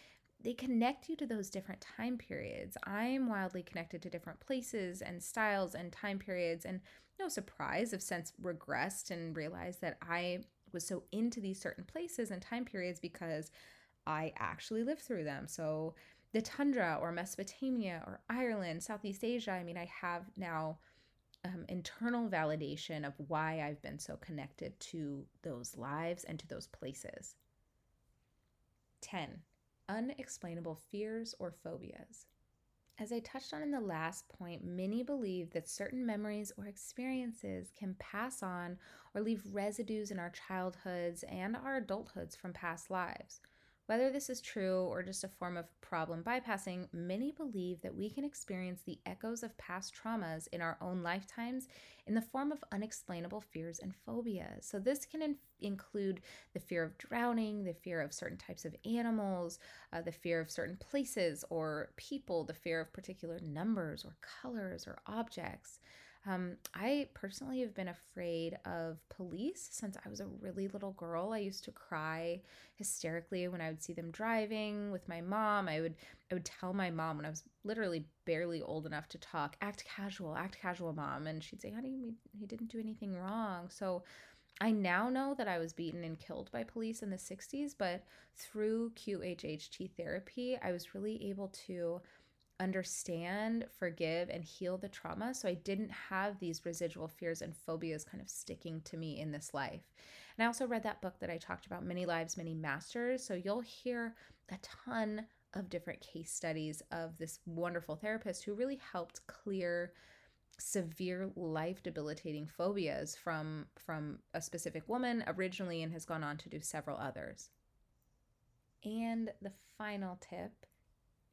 [SPEAKER 1] they connect you to those different time periods. I'm wildly connected to different places and styles and time periods. And no surprise, have since regressed and realized that I was so into these certain places and time periods because I actually lived through them. So, the tundra or Mesopotamia or Ireland, Southeast Asia, I mean, I have now um, internal validation of why I've been so connected to those lives and to those places. 10. Unexplainable fears or phobias. As I touched on in the last point, many believe that certain memories or experiences can pass on or leave residues in our childhoods and our adulthoods from past lives. Whether this is true or just a form of problem bypassing, many believe that we can experience the echoes of past traumas in our own lifetimes in the form of unexplainable fears and phobias. So, this can in- include the fear of drowning, the fear of certain types of animals, uh, the fear of certain places or people, the fear of particular numbers or colors or objects. Um, I personally have been afraid of police since I was a really little girl. I used to cry hysterically when I would see them driving with my mom. I would I would tell my mom when I was literally barely old enough to talk, act casual, act casual, mom, and she'd say, "Honey, we, he didn't do anything wrong." So I now know that I was beaten and killed by police in the 60s, but through QHHT therapy, I was really able to understand, forgive, and heal the trauma. So I didn't have these residual fears and phobias kind of sticking to me in this life. And I also read that book that I talked about, Many Lives, Many Masters. So you'll hear a ton of different case studies of this wonderful therapist who really helped clear severe life debilitating phobias from from a specific woman originally and has gone on to do several others. And the final tip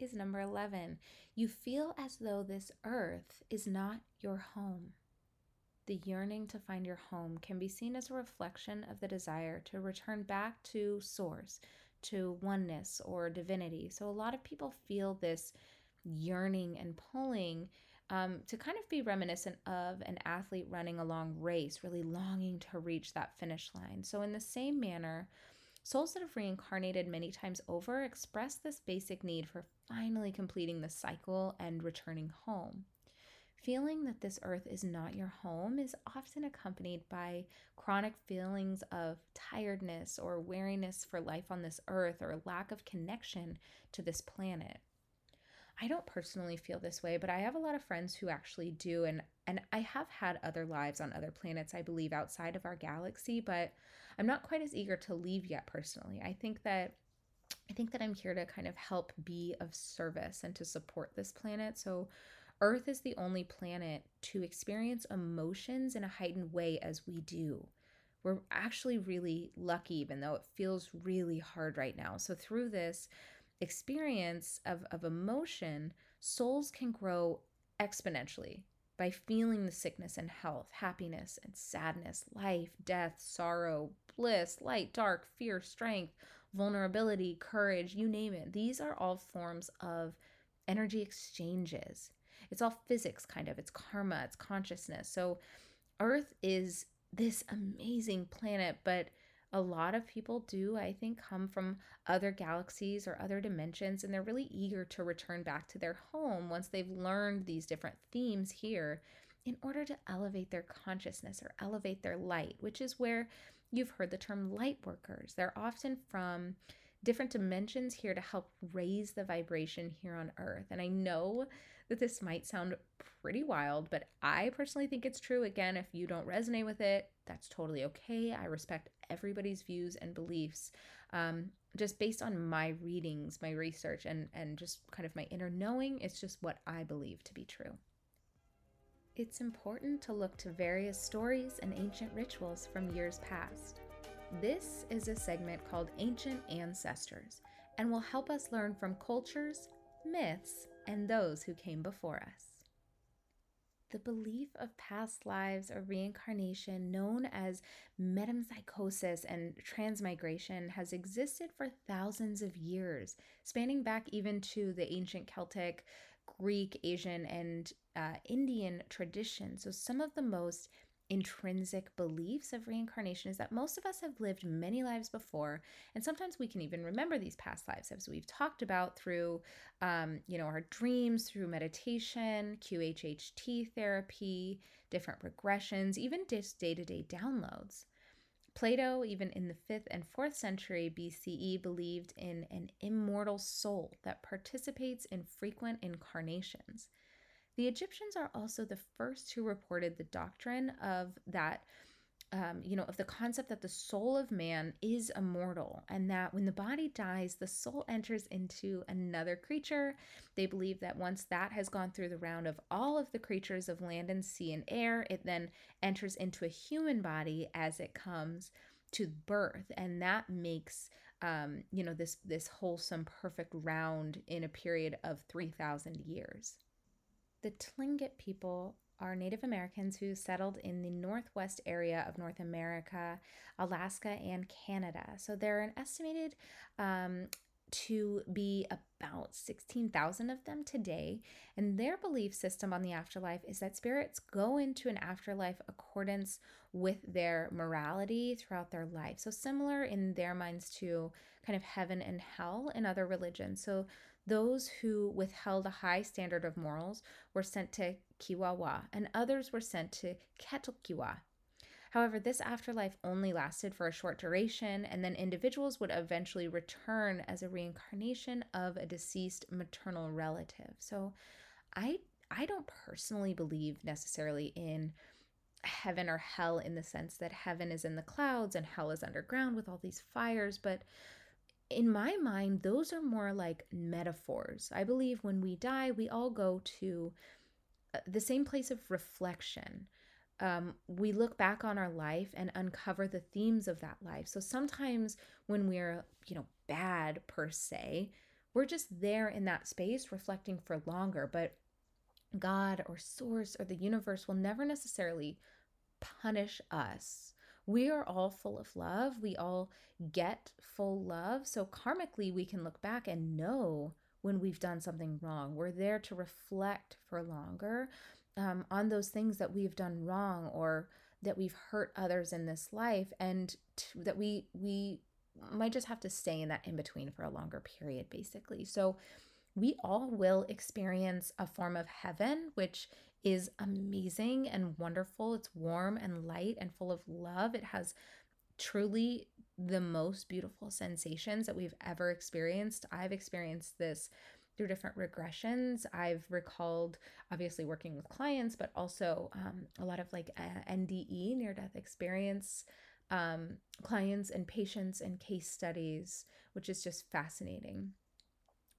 [SPEAKER 1] is number 11. You feel as though this earth is not your home. The yearning to find your home can be seen as a reflection of the desire to return back to source, to oneness or divinity. So, a lot of people feel this yearning and pulling um, to kind of be reminiscent of an athlete running a long race, really longing to reach that finish line. So, in the same manner, Souls that have reincarnated many times over express this basic need for finally completing the cycle and returning home. Feeling that this earth is not your home is often accompanied by chronic feelings of tiredness or weariness for life on this earth or lack of connection to this planet. I don't personally feel this way, but I have a lot of friends who actually do and and I have had other lives on other planets I believe outside of our galaxy, but I'm not quite as eager to leave yet personally. I think that I think that I'm here to kind of help be of service and to support this planet. So Earth is the only planet to experience emotions in a heightened way as we do. We're actually really lucky, even though it feels really hard right now. So, through this experience of, of emotion, souls can grow exponentially by feeling the sickness and health, happiness and sadness, life, death, sorrow, bliss, light, dark, fear, strength, vulnerability, courage, you name it. These are all forms of energy exchanges. It's all physics, kind of. It's karma, it's consciousness. So, Earth is this amazing planet, but a lot of people do, I think, come from other galaxies or other dimensions, and they're really eager to return back to their home once they've learned these different themes here in order to elevate their consciousness or elevate their light, which is where you've heard the term light workers. They're often from different dimensions here to help raise the vibration here on earth. And I know that this might sound pretty wild, but I personally think it's true. Again, if you don't resonate with it, that's totally okay. I respect everybody's views and beliefs. Um, just based on my readings, my research, and and just kind of my inner knowing, it's just what I believe to be true. It's important to look to various stories and ancient rituals from years past. This is a segment called Ancient Ancestors and will help us learn from cultures, myths, and those who came before us. The belief of past lives or reincarnation, known as metempsychosis and transmigration, has existed for thousands of years, spanning back even to the ancient Celtic, Greek, Asian, and uh, Indian traditions. So, some of the most
[SPEAKER 2] intrinsic beliefs of reincarnation is that most of us have lived many lives before and sometimes we can even remember these past lives as we've talked about through um, you know our dreams through meditation qhht therapy different regressions even just day-to-day downloads plato even in the 5th and 4th century bce believed in an immortal soul that participates in frequent incarnations the Egyptians are also the first who reported the doctrine of that. Um, you know, of the concept that the soul of man is immortal and that when the body dies, the soul enters into another creature. They believe that once that has gone through the round of all of the creatures of land and sea and air, it then enters into a human body as it comes to birth. And that makes um, you know, this this wholesome, perfect round in a period of 3,000 years. The Tlingit people are Native Americans who settled in the northwest area of North America, Alaska, and Canada. So there are an estimated um, to be about 16,000 of them today. And their belief system on the afterlife is that spirits go into an afterlife accordance with their morality throughout their life. So, similar in their minds to kind of heaven and hell in other religions. So, those who withheld a high standard of morals were sent to Kiwawa, and others were sent to Ketokiwa. However, this afterlife only lasted for a short duration, and then individuals would eventually return as a reincarnation of a deceased maternal relative. So, I I don't personally believe necessarily in heaven or hell in the sense that heaven is in the clouds and hell is underground with all these fires, but in my mind, those are more like metaphors. I believe when we die, we all go to uh, the same place of reflection. Um, we look back on our life and uncover the themes of that life. So sometimes when we're, you know, bad per se, we're just there in that space reflecting for longer. But God or Source or the universe will never necessarily punish us we are all full of love. We all get full love. So karmically, we can look back and know when we've done something wrong. We're there to reflect for longer um, on those things that we've done wrong or that we've hurt others in this life, and to, that we we might just have to stay in that in between for a longer period, basically. So we all will experience a form of heaven, which is amazing and wonderful. It's warm and light and full of love. It has truly the most beautiful sensations that we've ever experienced. I've experienced this through different regressions. I've recalled, obviously, working with clients, but also um, a lot of like uh, NDE, near death experience um, clients and patients and case studies, which is just fascinating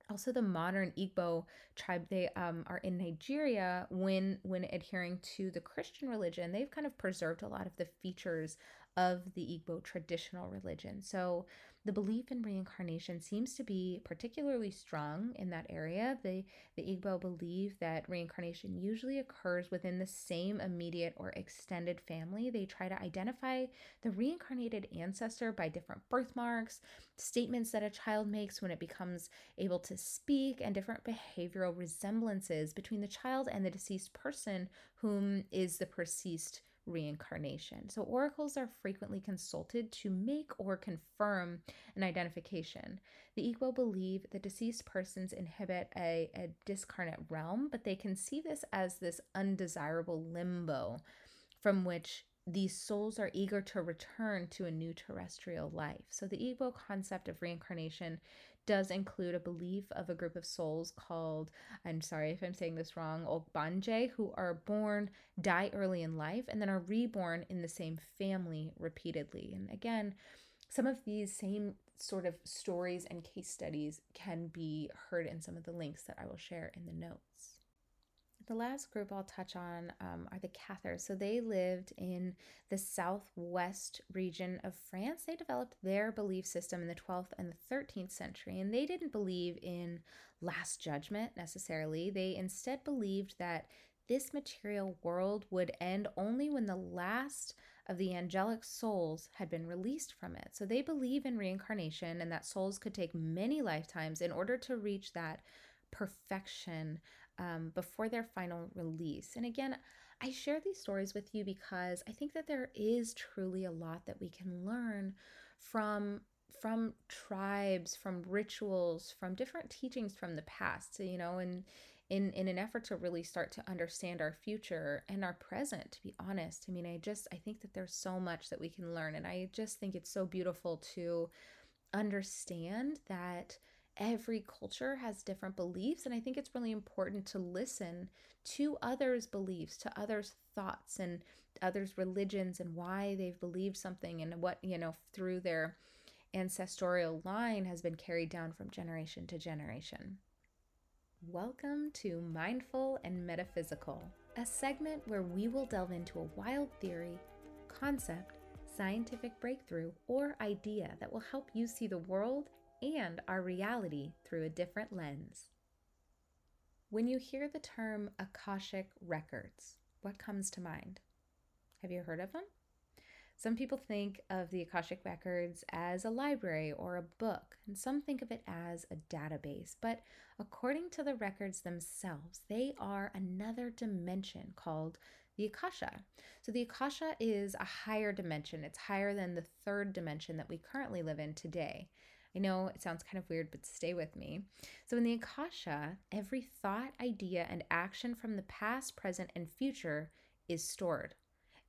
[SPEAKER 2] also the modern igbo tribe they um, are in nigeria when when adhering to the christian religion they've kind of preserved a lot of the features of the igbo traditional religion. So the belief in reincarnation seems to be particularly strong in that area. The, the Igbo believe that reincarnation usually occurs within the same immediate or extended family. They try to identify the reincarnated ancestor by different birthmarks, statements that a child makes when it becomes able to speak, and different behavioral resemblances between the child and the deceased person, whom is the perceived reincarnation. So, oracles are frequently consulted to make or confirm an identification. The Igbo believe that deceased persons inhabit a, a discarnate realm, but they can see this as this undesirable limbo from which these souls are eager to return to a new terrestrial life. So, the Igbo concept of reincarnation does include a belief of a group of souls called, I'm sorry if I'm saying this wrong, Ogbanje, who are born, die early in life, and then are reborn in the same family repeatedly. And again, some of these same sort of stories and case studies can be heard in some of the links that I will share in the notes. The last group I'll touch on um, are the Cathars. So they lived in the southwest region of France. They developed their belief system in the 12th and the 13th century, and they didn't believe in last judgment necessarily. They instead believed that this material world would end only when the last of the angelic souls had been released from it. So they believe in reincarnation and that souls could take many lifetimes in order to reach that perfection um, before their final release. And again, I share these stories with you because I think that there is truly a lot that we can learn from from tribes, from rituals, from different teachings from the past, so, you know, and in in an effort to really start to understand our future and our present, to be honest. I mean, I just I think that there's so much that we can learn and I just think it's so beautiful to understand that every culture has different beliefs and i think it's really important to listen to others beliefs to others thoughts and others religions and why they've believed something and what you know through their ancestral line has been carried down from generation to generation. Welcome to mindful and metaphysical a segment where we will delve into a wild theory concept scientific breakthrough or idea that will help you see the world and our reality through a different lens. When you hear the term Akashic Records, what comes to mind? Have you heard of them? Some people think of the Akashic Records as a library or a book, and some think of it as a database. But according to the records themselves, they are another dimension called the Akasha. So the Akasha is a higher dimension, it's higher than the third dimension that we currently live in today. I know it sounds kind of weird, but stay with me. So, in the Akasha, every thought, idea, and action from the past, present, and future is stored.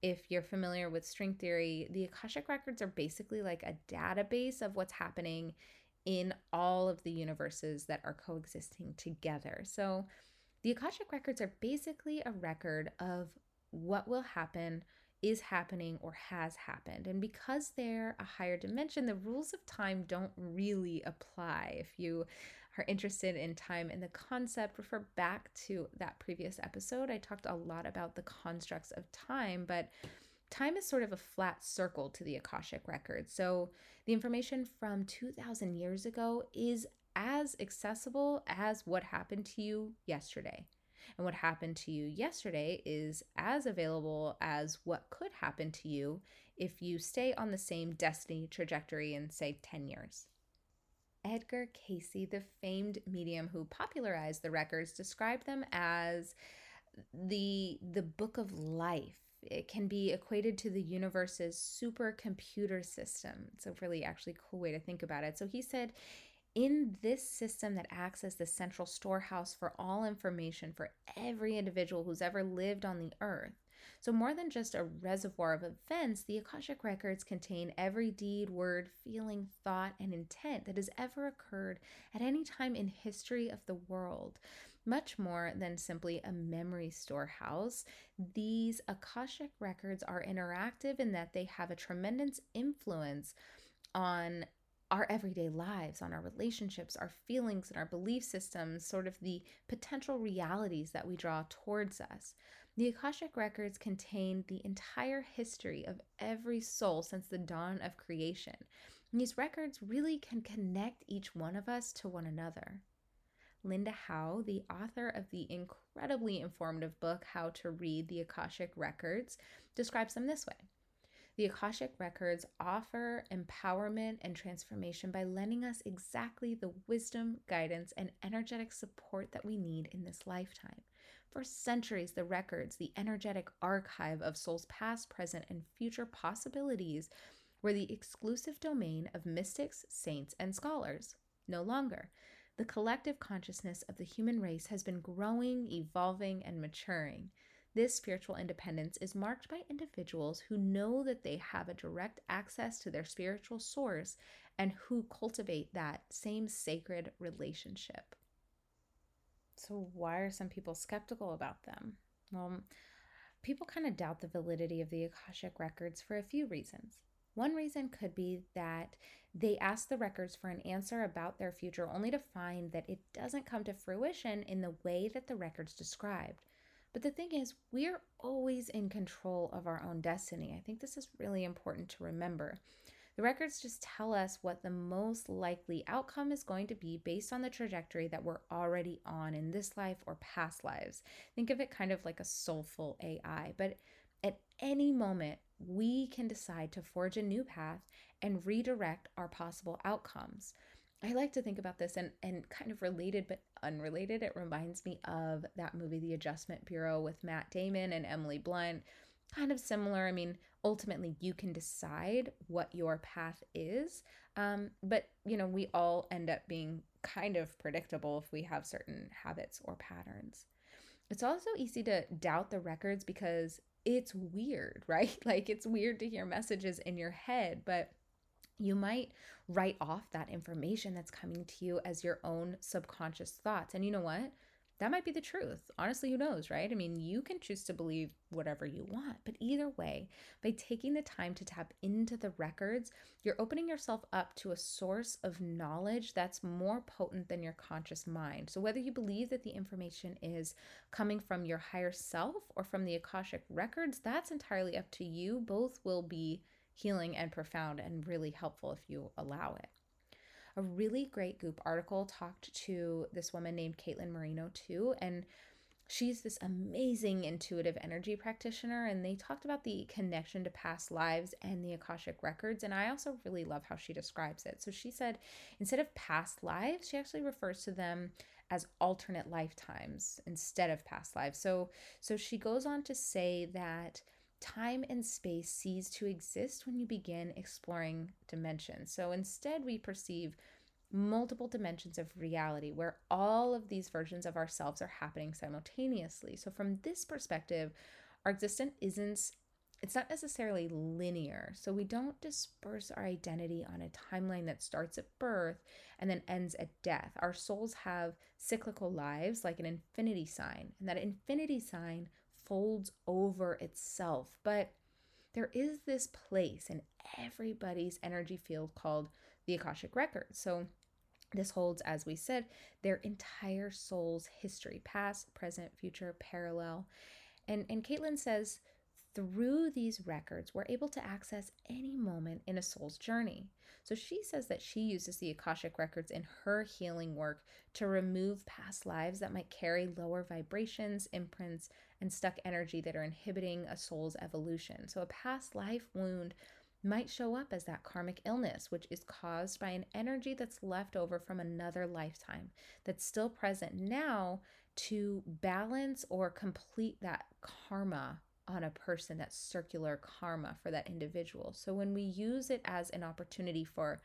[SPEAKER 2] If you're familiar with string theory, the Akashic records are basically like a database of what's happening in all of the universes that are coexisting together. So, the Akashic records are basically a record of what will happen is happening or has happened. And because they're a higher dimension, the rules of time don't really apply. If you are interested in time and the concept, refer back to that previous episode. I talked a lot about the constructs of time, but time is sort of a flat circle to the Akashic record. So the information from 2,000 years ago is as accessible as what happened to you yesterday. And what happened to you yesterday is as available as what could happen to you if you stay on the same destiny trajectory in, say, 10 years. Edgar Cayce, the famed medium who popularized the records, described them as the the book of life. It can be equated to the universe's supercomputer system. It's a really actually cool way to think about it. So he said in this system that acts as the central storehouse for all information for every individual who's ever lived on the earth. So, more than just a reservoir of events, the Akashic records contain every deed, word, feeling, thought, and intent that has ever occurred at any time in history of the world. Much more than simply a memory storehouse, these Akashic records are interactive in that they have a tremendous influence on our everyday lives, on our relationships, our feelings, and our belief systems, sort of the potential realities that we draw towards us. The Akashic records contain the entire history of every soul since the dawn of creation. And these records really can connect each one of us to one another. Linda Howe, the author of the incredibly informative book How to Read the Akashic Records, describes them this way the Akashic Records offer empowerment and transformation by lending us exactly the wisdom, guidance, and energetic support that we need in this lifetime. For centuries, the records, the energetic archive of soul's past, present, and future possibilities, were the exclusive domain of mystics, saints, and scholars. No longer. The collective consciousness of the human race has been growing, evolving, and maturing. This spiritual independence is marked by individuals who know that they have a direct access to their spiritual source and who cultivate that same sacred relationship. So, why are some people skeptical about them? Well, people kind of doubt the validity of the Akashic records for a few reasons. One reason could be that they ask the records for an answer about their future only to find that it doesn't come to fruition in the way that the records described. But the thing is, we're always in control of our own destiny. I think this is really important to remember. The records just tell us what the most likely outcome is going to be based on the trajectory that we're already on in this life or past lives. Think of it kind of like a soulful AI, but at any moment, we can decide to forge a new path and redirect our possible outcomes. I like to think about this and and kind of related but unrelated. It reminds me of that movie The Adjustment Bureau with Matt Damon and Emily Blunt. Kind of similar. I mean, ultimately you can decide what your path is. Um, but you know, we all end up being kind of predictable if we have certain habits or patterns. It's also easy to doubt the records because it's weird, right? Like it's weird to hear messages in your head, but you might write off that information that's coming to you as your own subconscious thoughts. And you know what? That might be the truth. Honestly, who knows, right? I mean, you can choose to believe whatever you want, but either way, by taking the time to tap into the records, you're opening yourself up to a source of knowledge that's more potent than your conscious mind. So, whether you believe that the information is coming from your higher self or from the Akashic records, that's entirely up to you. Both will be healing and profound and really helpful if you allow it. A really great Goop article talked to this woman named Caitlin Marino too, and she's this amazing intuitive energy practitioner and they talked about the connection to past lives and the akashic records and i also really love how she describes it so she said instead of past lives she actually refers to them as alternate lifetimes instead of past lives so so she goes on to say that time and space cease to exist when you begin exploring dimensions. So instead, we perceive multiple dimensions of reality where all of these versions of ourselves are happening simultaneously. So, from this perspective, our existence isn't. It's not necessarily linear. So, we don't disperse our identity on a timeline that starts at birth and then ends at death. Our souls have cyclical lives like an infinity sign, and that infinity sign folds over itself. But there is this place in everybody's energy field called the Akashic Records. So this holds, as we said, their entire soul's history, past, present, future, parallel. And, and Caitlin says, through these records, we're able to access any moment in a soul's journey. So she says that she uses the Akashic records in her healing work to remove past lives that might carry lower vibrations, imprints, and stuck energy that are inhibiting a soul's evolution. So, a past life wound might show up as that karmic illness, which is caused by an energy that's left over from another lifetime that's still present now to balance or complete that karma on a person, that circular karma for that individual. So, when we use it as an opportunity for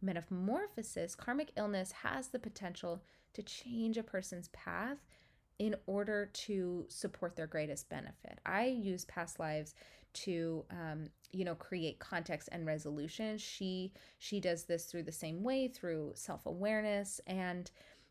[SPEAKER 2] metamorphosis, karmic illness has the potential to change a person's path in order to support their greatest benefit. I use past lives to um, you know create context and resolution. She she does this through the same way through self-awareness and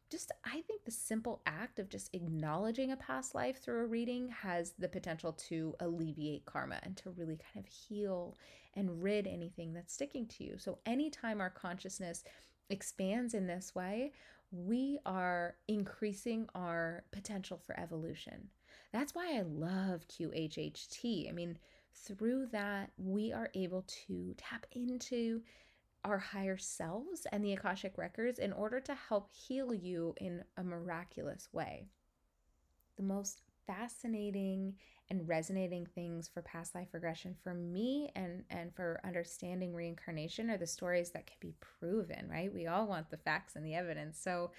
[SPEAKER 2] just I think the simple act of just acknowledging a past life through a reading has the potential to alleviate karma and to really kind of heal and rid anything that's sticking to you. So anytime our consciousness expands in this way, we are increasing our potential for evolution. That's why I love QHHT. I mean, through that, we are able to tap into our higher selves and the Akashic records in order to help heal you in a miraculous way. The most fascinating and resonating things for past life regression for me and and for understanding reincarnation are the stories that can be proven right we all want the facts and the evidence so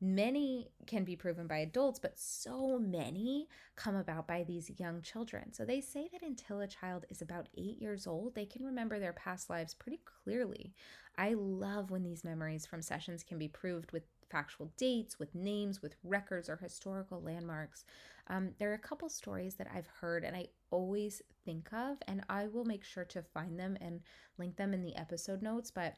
[SPEAKER 2] many can be proven by adults but so many come about by these young children so they say that until a child is about 8 years old they can remember their past lives pretty clearly i love when these memories from sessions can be proved with factual dates, with names, with records or historical landmarks. Um, there are a couple stories that I've heard and I always think of, and I will make sure to find them and link them in the episode notes. But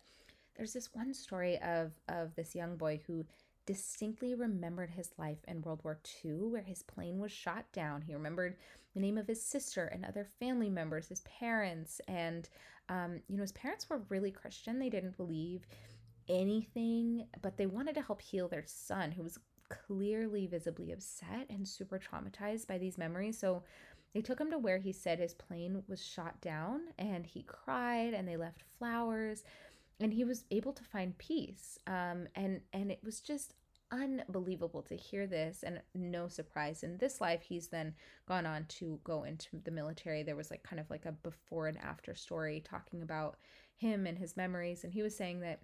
[SPEAKER 2] there's this one story of of this young boy who distinctly remembered his life in World War II, where his plane was shot down. He remembered the name of his sister and other family members, his parents, and um, you know his parents were really Christian. They didn't believe anything, but they wanted to help heal their son who was clearly visibly upset and super traumatized by these memories. So they took him to where he said his plane was shot down and he cried and they left flowers and he was able to find peace. Um, and and it was just unbelievable to hear this and no surprise in this life he's then gone on to go into the military there was like kind of like a before and after story talking about him and his memories and he was saying that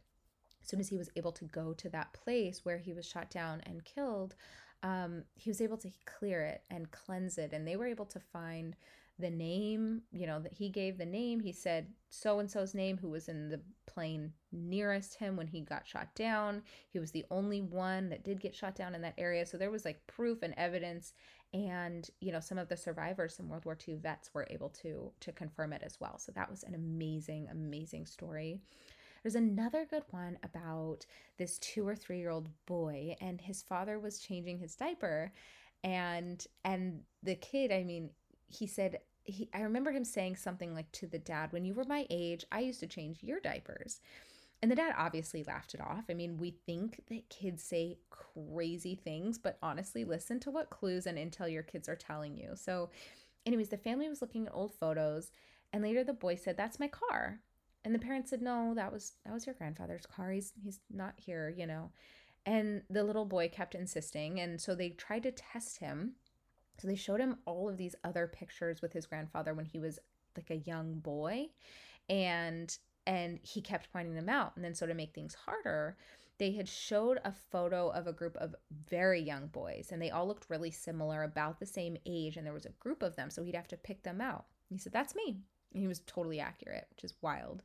[SPEAKER 2] as soon as he was able to go to that place where he was shot down and killed, um, he was able to clear it and cleanse it. And they were able to find the name, you know, that he gave the name. He said so and so's name, who was in the plane nearest him when he got shot down. He was the only one that did get shot down in that area. So there was like proof and evidence. And, you know, some of the survivors, some World War II vets were able to to confirm it as well. So that was an amazing, amazing story. There's another good one about this two or three year old boy, and his father was changing his diaper. And and the kid, I mean, he said he I remember him saying something like to the dad, when you were my age, I used to change your diapers. And the dad obviously laughed it off. I mean, we think that kids say crazy things, but honestly, listen to what clues and intel your kids are telling you. So, anyways, the family was looking at old photos, and later the boy said, That's my car. And the parents said, "No, that was that was your grandfather's car. He's he's not here, you know." And the little boy kept insisting, and so they tried to test him. So they showed him all of these other pictures with his grandfather when he was like a young boy, and and he kept pointing them out. And then so to make things harder, they had showed a photo of a group of very young boys, and they all looked really similar, about the same age, and there was a group of them, so he'd have to pick them out. He said, "That's me." And he was totally accurate, which is wild.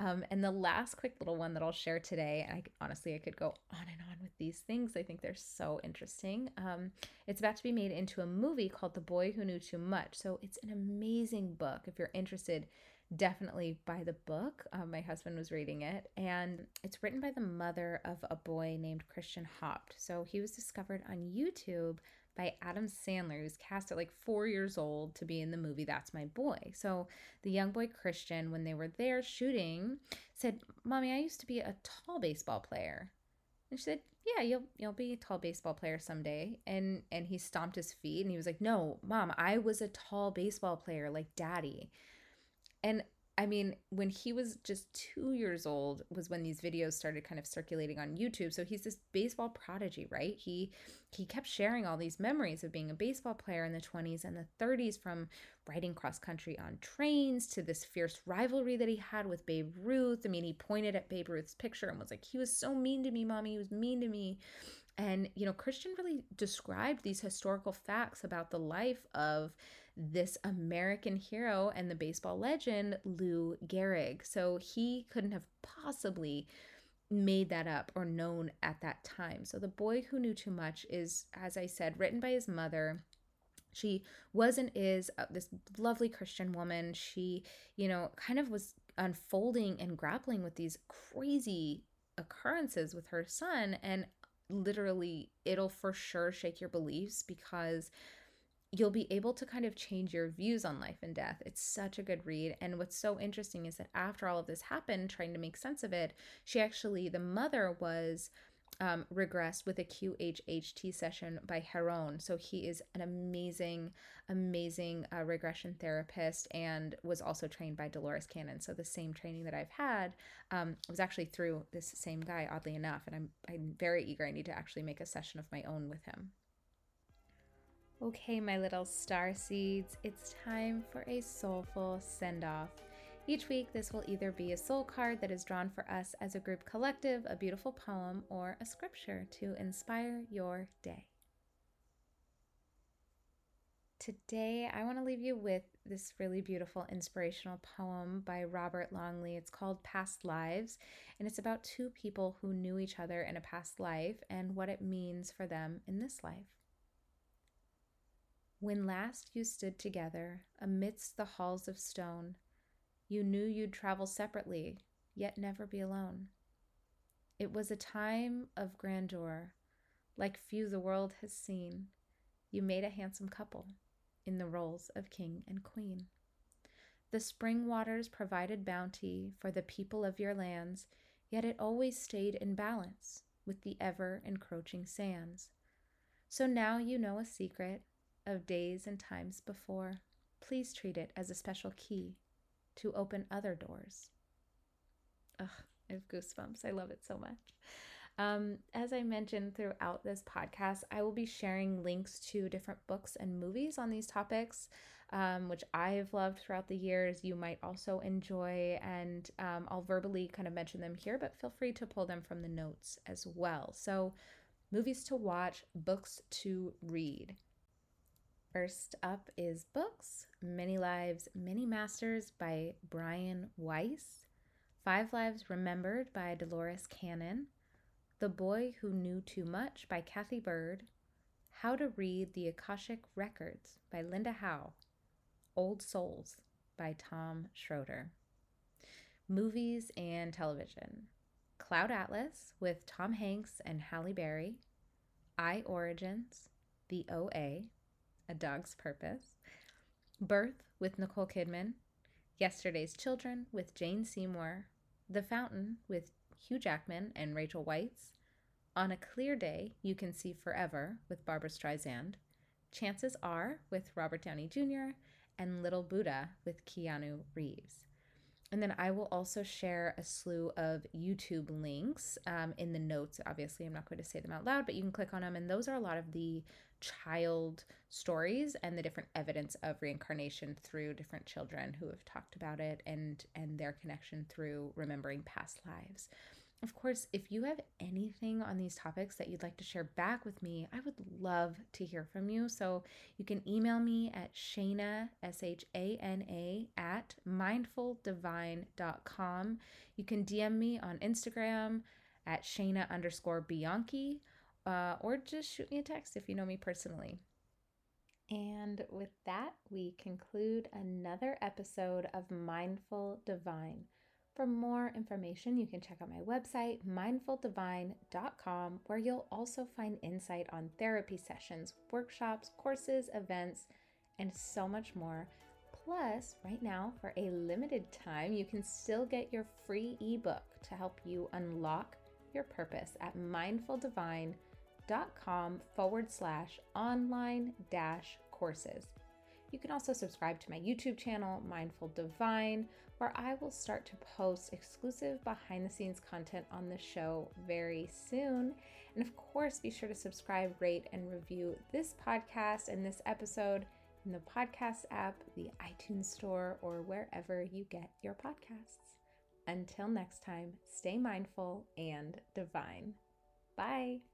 [SPEAKER 2] Um, and the last quick little one that I'll share today, and I, honestly, I could go on and on with these things. I think they're so interesting. Um, it's about to be made into a movie called The Boy Who Knew Too Much. So it's an amazing book. If you're interested, definitely buy the book. Um, my husband was reading it, and it's written by the mother of a boy named Christian Haupt. So he was discovered on YouTube by Adam Sandler, who's cast at like four years old to be in the movie That's My Boy. So the young boy Christian, when they were there shooting, said, Mommy, I used to be a tall baseball player. And she said, Yeah, you'll you'll be a tall baseball player someday. And and he stomped his feet and he was like, No, mom, I was a tall baseball player like daddy. And I mean, when he was just two years old, was when these videos started kind of circulating on YouTube. So he's this baseball prodigy, right? He he kept sharing all these memories of being a baseball player in the 20s and the 30s, from riding cross country on trains to this fierce rivalry that he had with Babe Ruth. I mean, he pointed at Babe Ruth's picture and was like, "He was so mean to me, mommy. He was mean to me." And you know, Christian really described these historical facts about the life of this American hero and the baseball legend, Lou Gehrig. So he couldn't have possibly made that up or known at that time. So The Boy Who Knew Too Much is, as I said, written by his mother. She was and is uh, this lovely Christian woman. She, you know, kind of was unfolding and grappling with these crazy occurrences with her son. And literally, it'll for sure shake your beliefs because you'll be able to kind of change your views on life and death. It's such a good read. And what's so interesting is that after all of this happened, trying to make sense of it, she actually, the mother was um, regressed with a QHHT session by Heron. So he is an amazing, amazing uh, regression therapist and was also trained by Dolores Cannon. So the same training that I've had um, was actually through this same guy, oddly enough. And I'm, I'm very eager. I need to actually make a session of my own with him. Okay, my little star seeds, it's time for a soulful send off. Each week, this will either be a soul card that is drawn for us as a group collective, a beautiful poem, or a scripture to inspire your day. Today, I want to leave you with this really beautiful inspirational poem by Robert Longley. It's called Past Lives, and it's about two people who knew each other in a past life and what it means for them in this life. When last you stood together amidst the halls of stone, you knew you'd travel separately, yet never be alone. It was a time of grandeur, like few the world has seen. You made a handsome couple in the roles of king and queen. The spring waters provided bounty for the people of your lands, yet it always stayed in balance with the ever encroaching sands. So now you know a secret of days and times before, please treat it as a special key to open other doors. Ugh, I have goosebumps. I love it so much. Um, as I mentioned throughout this podcast, I will be sharing links to different books and movies on these topics. um, which I've loved throughout the years, you might also enjoy. And um, I'll verbally kind of mention them here, but feel free to pull them from the notes as well. So, movies to watch, books to read. First up is books Many Lives, Many Masters by Brian Weiss, Five Lives Remembered by Dolores Cannon, The Boy Who Knew Too Much by Cathy Byrd, How to Read the Akashic Records by Linda Howe, Old Souls by Tom Shroder. Movies and television. Cloud Atlas with Tom Hanks and Halle Berry, I Origins, The OA, A Dog's Purpose, Birth with Nicole Kidman, Yesterday's Children with Jane Seymour, The Fountain with Hugh Jackman and Rachel Weisz, On a Clear Day You Can See Forever with Barbra Streisand, Chances Are with Robert Downey Jr., and Little Buddha with Keanu Reeves. And then I will also share a slew of YouTube links um, in the notes. Obviously, I'm not going to say them out loud, but you can click on them. And those are a lot of the child stories and the different evidence of reincarnation through different children who have talked about it and and their connection through remembering past lives. Of course, if you have anything on these topics that you'd like to share back with me, I would love to hear from you. So you can email me at Shana, S H A N A, at mindfuldivine.com. You can DM me on Instagram at Shana underscore Bianchi, uh, or just shoot me a text if you know me personally. And with that, we conclude another episode of Mindful Divine. For more information, you can check out my website, mindfuldivine.com, where you'll also find insight on therapy sessions, workshops, courses, events, and so much more. Plus, right now, for a limited time, you can still get your free ebook to help you unlock your purpose at mindfuldivine.com forward slash online dash courses. You can also subscribe to my YouTube channel, Mindful Divine, where I will start to post exclusive behind the scenes content on the show very soon. And of course, be sure to subscribe, rate, and review this podcast and this episode in the podcast app, the iTunes store, or wherever you get your podcasts. Until next time, stay mindful and divine. Bye.